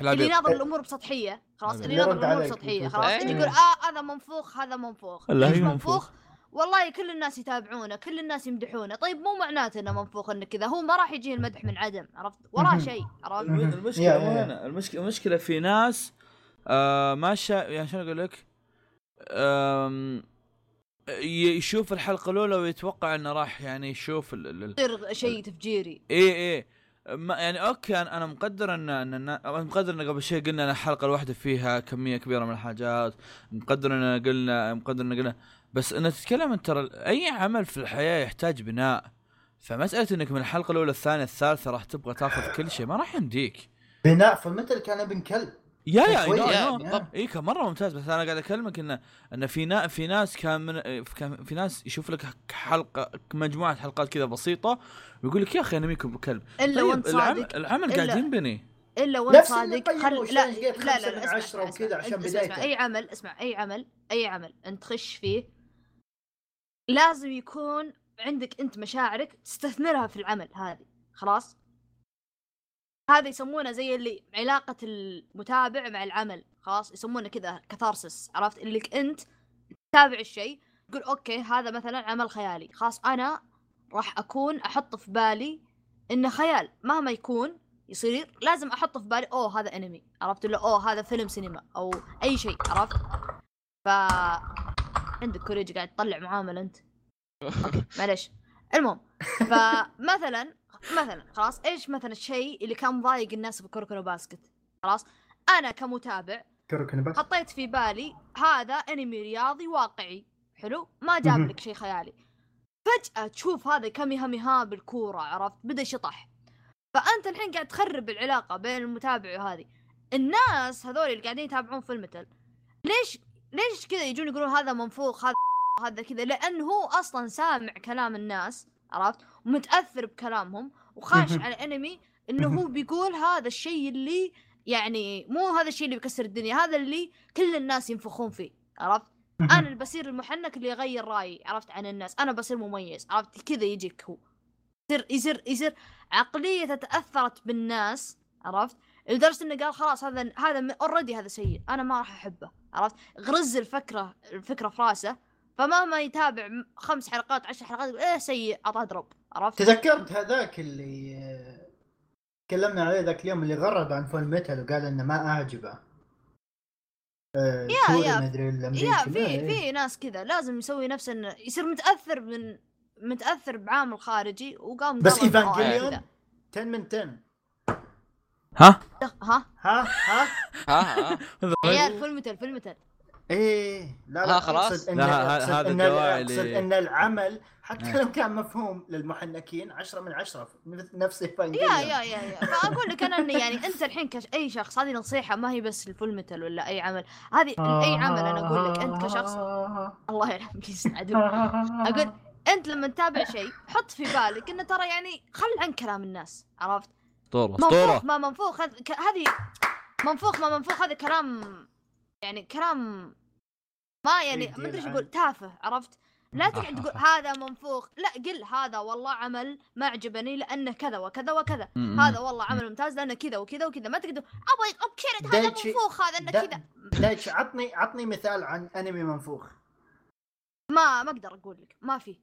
Speaker 5: اللي. يناظر الأمور بسطحية. خلاص اللي يناظر
Speaker 3: الأمور.
Speaker 5: بسطحية.
Speaker 3: إيه.
Speaker 5: خلاص يجي يقول آه هذا منفوخ هذا منفوخ.
Speaker 4: لا،
Speaker 5: ليش
Speaker 4: هي
Speaker 5: منفوخ. والله كل الناس يتابعونه كل الناس يمدحونه. طيب مو معناته إنه منفوخ انه كذا. هو ما راح يجيه المدح من عدم عرفت؟ وراه. شيء عرفت؟
Speaker 4: المشكلة مو هنا المشكلة المشكلة في ناس آه ما شا يعني شلون أقول لك؟ يشوف الحلقة الأولى ويتوقع إنه راح يعني يشوف ال ال ال
Speaker 5: يصير شيء تفجيري.
Speaker 4: إيه إيه. ما يعني أوكي أنا مقدر ان ان مقدر إن قبل شيء قلنا إن الحلقة الواحدة فيها كمية كبيرة من الحاجات مقدر إن قلنا مقدر إن قلنا بس إن تتكلم أنت ترى أي عمل في الحياة يحتاج بناء. فمسألة إنك من الحلقة الأولى الثانية الثالثة راح تبغى تأخذ كل شيء ما راح يمديك.
Speaker 3: بناء فمثل كان ابن كلب.
Speaker 4: يا يا
Speaker 2: يا. بالضبط.
Speaker 4: إي كان مرة ممتاز بس أنا قاعد أكلمك إنه ان في نا في ناس كان من في ناس يشوف لك حلقة مجموعة حلقات كذا بسيطة ويقول لك يا أخي انميكم بكلب.
Speaker 5: إلا
Speaker 4: طيب
Speaker 5: وانت
Speaker 4: العمل, العمل قاعد ينبني
Speaker 5: إلا وانت
Speaker 3: نفس اللي
Speaker 5: صادق خل لا لا لا أسمع،
Speaker 3: عشرة
Speaker 5: أسمع،
Speaker 3: وكذا
Speaker 5: اسمع.
Speaker 3: عشان
Speaker 5: أنت اسمع، اسمع،
Speaker 3: بدايته.
Speaker 5: أي عمل اسمع أي عمل أي عمل أنت تخش فيه لازم يكون عندك أنت مشاعرك تستثمرها في العمل هذه. خلاص؟ هذا يسمونه زي اللي علاقة المتابع مع العمل خلاص؟ يسمونه كذا كثارسس عرفت؟ اللي أنت تتابع الشيء تقول okay هذا مثلا عمل خيالي خلاص؟ أنا راح أكون أحط في بالي إنه خيال. مهما يكون يصير لازم أحط في بالي أوه هذا أنمي. عرفت؟ ولا أوه هذا فيلم سينما أو أي شيء عرفت؟ ف عندك كوريجي قاعد تطلع معاملة أنت. [LAUGHS] معلش المهم فمثلا مثلا خلاص إيش مثلا الشيء اللي كان مضايق الناس في Kuroko Basket؟ خلاص أنا كمتابع
Speaker 3: كركن بس
Speaker 5: حطيت في بالي هذا أنمي رياضي واقعي. حلو؟ ما جاب. لك شيء خيالي. فجأة تشوف هذا كاميهاميها بالكورة عرفت؟ بدأ شطح فأنت الحين قاعد تخرب العلاقة بين المتابع وهذه. الناس هذول اللي قاعدين يتابعون في المثل ليش ليش كذا يجون يقولون هذا منفوخ هذا هذا كذا؟ لأنه هو أصلا سامع كلام الناس. عرفت؟ ومتأثر بكلامهم وخاش. على انمي إنه هو بيقول هذا الشيء اللي يعني مو هذا الشيء اللي بيكسر الدنيا هذا اللي كل الناس ينفخون فيه عرفت؟ أنا اللي بصير المحنك اللي يغير رأيي عرفت؟ عن الناس أنا بصير مميز عرفت؟ كذا يجيك هو. يصير يصير يصير عقلية تاثرت بالناس عرفت؟ لدرجة إنه قال خلاص هذا هذا اوريدي هذا سيء أنا ما راح أحبه عرفت؟ غرز الفكرة الفكرة في رأسه فمهما يتابع خمس حلقات عشر حلقات يقول إيه سيء أعطاه drop. عرفت؟
Speaker 3: تذكرت هذاك اللي تكلمنا عليه ذاك اليوم اللي غرد عن Fullmetal وقال إنه ما أعجبه. آه،
Speaker 5: يا- يا-
Speaker 3: مدري
Speaker 5: يا في
Speaker 3: إيه.
Speaker 5: في ناس كذا لازم يسوي نفسه إنه يصير متأثر من متأثر بعامل خارجي وقام
Speaker 3: بس Evangelion
Speaker 5: كذا.
Speaker 3: 10 من 10
Speaker 4: ها؟
Speaker 5: ها؟
Speaker 3: ها؟ ها؟
Speaker 2: ها ها
Speaker 5: عيال Fullmetal Fullmetal
Speaker 3: إيه. لا لا
Speaker 2: خلاص؟
Speaker 3: إن
Speaker 4: هذا
Speaker 3: إن
Speaker 4: الدواعي
Speaker 3: اقصد
Speaker 4: اللي-
Speaker 3: إن العمل حتى
Speaker 4: آه.
Speaker 3: لو كان مفهوم للمحنكين 10 من 10 مثل نفس
Speaker 5: يا
Speaker 3: ايفانجيليون
Speaker 5: يا يا. يا فاقول لك أنا اني يعني أنت الحين كش أي شخص هذه نصيحة ما هي بس الفول متل ولا أي عمل. هذه أي عمل أنا أقول لك أنت كشخص. الله يرحم يسعدك. أقول أنت لما تتابع شيء حط في بالك إنه ترى يعني خل عن كلام الناس عرفت؟
Speaker 4: أسطورة
Speaker 5: منفوخ ما منفوخ هذه منفوخ ما منفوخ هذا كلام يعني كلام ما يعني ما أدري
Speaker 3: إيش
Speaker 5: أقول تافه عرفت؟ لا تقعد تقول [LAUGHS] هذا منفوخ لا قل هذا والله عمل ما عجبني لأنه كذا وكذا وكذا. هذا والله عمل ممتاز لأنه كذا وكذا وكذا. ما تقدر أبغى ابكرت هذا منفوخ هذا
Speaker 3: إنه
Speaker 5: كذا.
Speaker 3: دايتش عطني عطني مثال عن أنمي منفوخ.
Speaker 5: ما ما أقدر أقول لك ما في.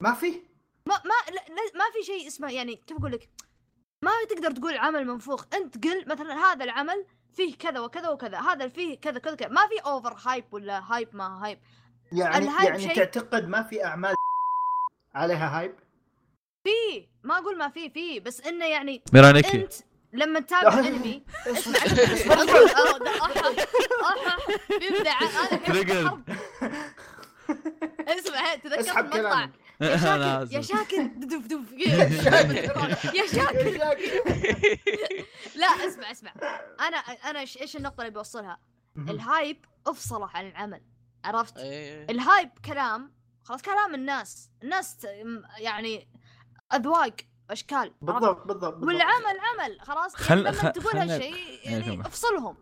Speaker 3: ما في؟
Speaker 5: ما ما لا لا ما في شيء اسمه يعني كيف أقول لك؟ ما تقدر تقول عمل منفوخ. أنت قل مثلا هذا العمل فيه كذا وكذا وكذا هذا فيه كذا كذا كذا ما في over hype ولا hype ما hype
Speaker 3: يعني
Speaker 5: ال hype
Speaker 3: يعني
Speaker 5: شيء-
Speaker 3: تعتقد ما في اعمال عليها hype
Speaker 5: في ما أقول ما في في بس انه يعني
Speaker 4: ميرانيكي
Speaker 5: انت لما تتابع انمي اسمع
Speaker 3: اسمع
Speaker 5: أه، تذكرت المقطع يا شاكر يا شاكر دف دف يا شاكر. لا اسمع اسمع. أنا أنا إيش إيش النقطة اللي بوصلها؟ ال hype أفصله عن العمل عرفت؟
Speaker 2: إيه.
Speaker 5: ال hype كلام خلاص كلام الناس. الناس يعني أذواق أشكال؟
Speaker 3: بالضبط بالضبط.
Speaker 5: والعمل عمل خلاص؟
Speaker 4: خل-
Speaker 5: يعني لما
Speaker 4: خ-
Speaker 5: تقول
Speaker 4: خلنا-
Speaker 5: هالشيء يعني. أفصلهم.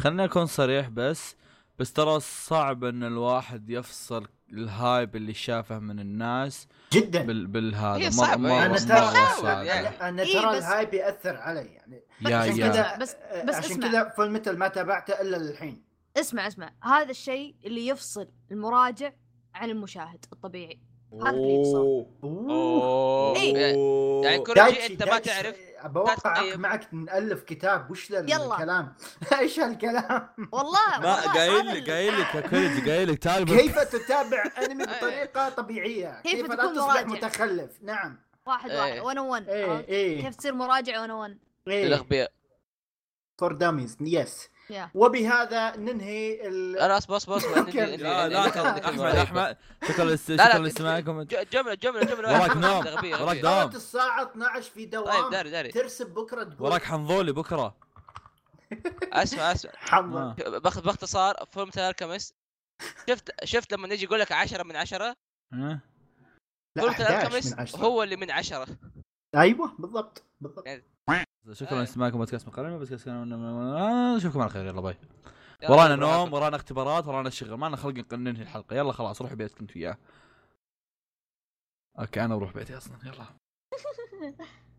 Speaker 4: خلنا أكون صريح بس بس ترى صعب إن الواحد يفصل ال hype اللي شافه من الناس
Speaker 3: جدا.
Speaker 4: بال بالهذا.
Speaker 2: هي صعبة
Speaker 4: مرة
Speaker 2: يعني. أنا
Speaker 3: ترى
Speaker 2: يعني.
Speaker 3: أنا
Speaker 5: إيه
Speaker 3: ترى
Speaker 5: بس-
Speaker 3: ال hype يأثر علي يعني
Speaker 4: yeah
Speaker 3: عشان كذا
Speaker 5: بس- بس
Speaker 3: عشان. كذا Fullmetal ما تابعته إلا للحين.
Speaker 5: اسمع اسمع. هذا الشيء اللي يفصل المراجع عن المشاهد الطبيعي. هذا باختصار.
Speaker 2: أوه.
Speaker 5: إيه.
Speaker 2: يعني
Speaker 3: دايتشي-
Speaker 2: كوريجي أنت ما تعرف؟
Speaker 3: أتوقع
Speaker 2: طيب.
Speaker 3: معك نألف كتاب وش ذا. الكلام [LAUGHS] إيش هالكلام
Speaker 5: والله
Speaker 4: ما
Speaker 5: والله
Speaker 4: قايل
Speaker 5: هذا
Speaker 4: لك قايل لك يا قايل لك تعال.
Speaker 3: كيف تتابع [LAUGHS] أنمي بطريقة طبيعية
Speaker 5: كيف
Speaker 3: كيف لا
Speaker 5: تكون
Speaker 3: تصبح
Speaker 5: مراجع؟
Speaker 3: متخلف نعم
Speaker 5: واحد
Speaker 2: إيه.
Speaker 5: واحد 101
Speaker 3: إيه
Speaker 5: عرفت؟
Speaker 3: إيه
Speaker 5: كيف تصير مراجع 101
Speaker 3: إيه
Speaker 2: الاغبياء
Speaker 3: for dummies
Speaker 5: yes.
Speaker 3: وبهذا ننهي ال...
Speaker 2: أنا اصبر اصبر اصبر
Speaker 3: لا،
Speaker 2: أحمد.
Speaker 4: أحمد شكرا شكرا لاستماعكم
Speaker 2: جملة جملة جملة
Speaker 4: وراك. نوم. وراك دوام.
Speaker 3: الساعة 12 في
Speaker 2: طيب
Speaker 3: دوام
Speaker 2: داري داري.
Speaker 3: ترسب بكرة تقول.
Speaker 4: وراك حنظولي بكرة. [LAUGHS]
Speaker 2: أسمع أسمع.
Speaker 3: حمد
Speaker 4: آه.
Speaker 2: باختصار فيلم Alchemist شفت شفت لما يجي يقول لك 10 من 10
Speaker 4: ها؟
Speaker 3: لا
Speaker 2: فيلم
Speaker 3: 11 من
Speaker 2: Alchemist
Speaker 3: 10
Speaker 2: هو اللي من 10
Speaker 3: أيوه بالضبط بالضبط.
Speaker 4: شكرا
Speaker 2: آه.
Speaker 4: لاستماعكم بودكاست مقالنا بودكاست نشوفكم على خير يلا
Speaker 2: bye
Speaker 4: ورانا. نوم ورانا اختبارات ورانا شغل ما لنا خلق ننهي الحلقة يلا خلاص روح بيتك أنت وياه أوكي أنا بروح بيتي أصلا يلا [LAUGHS]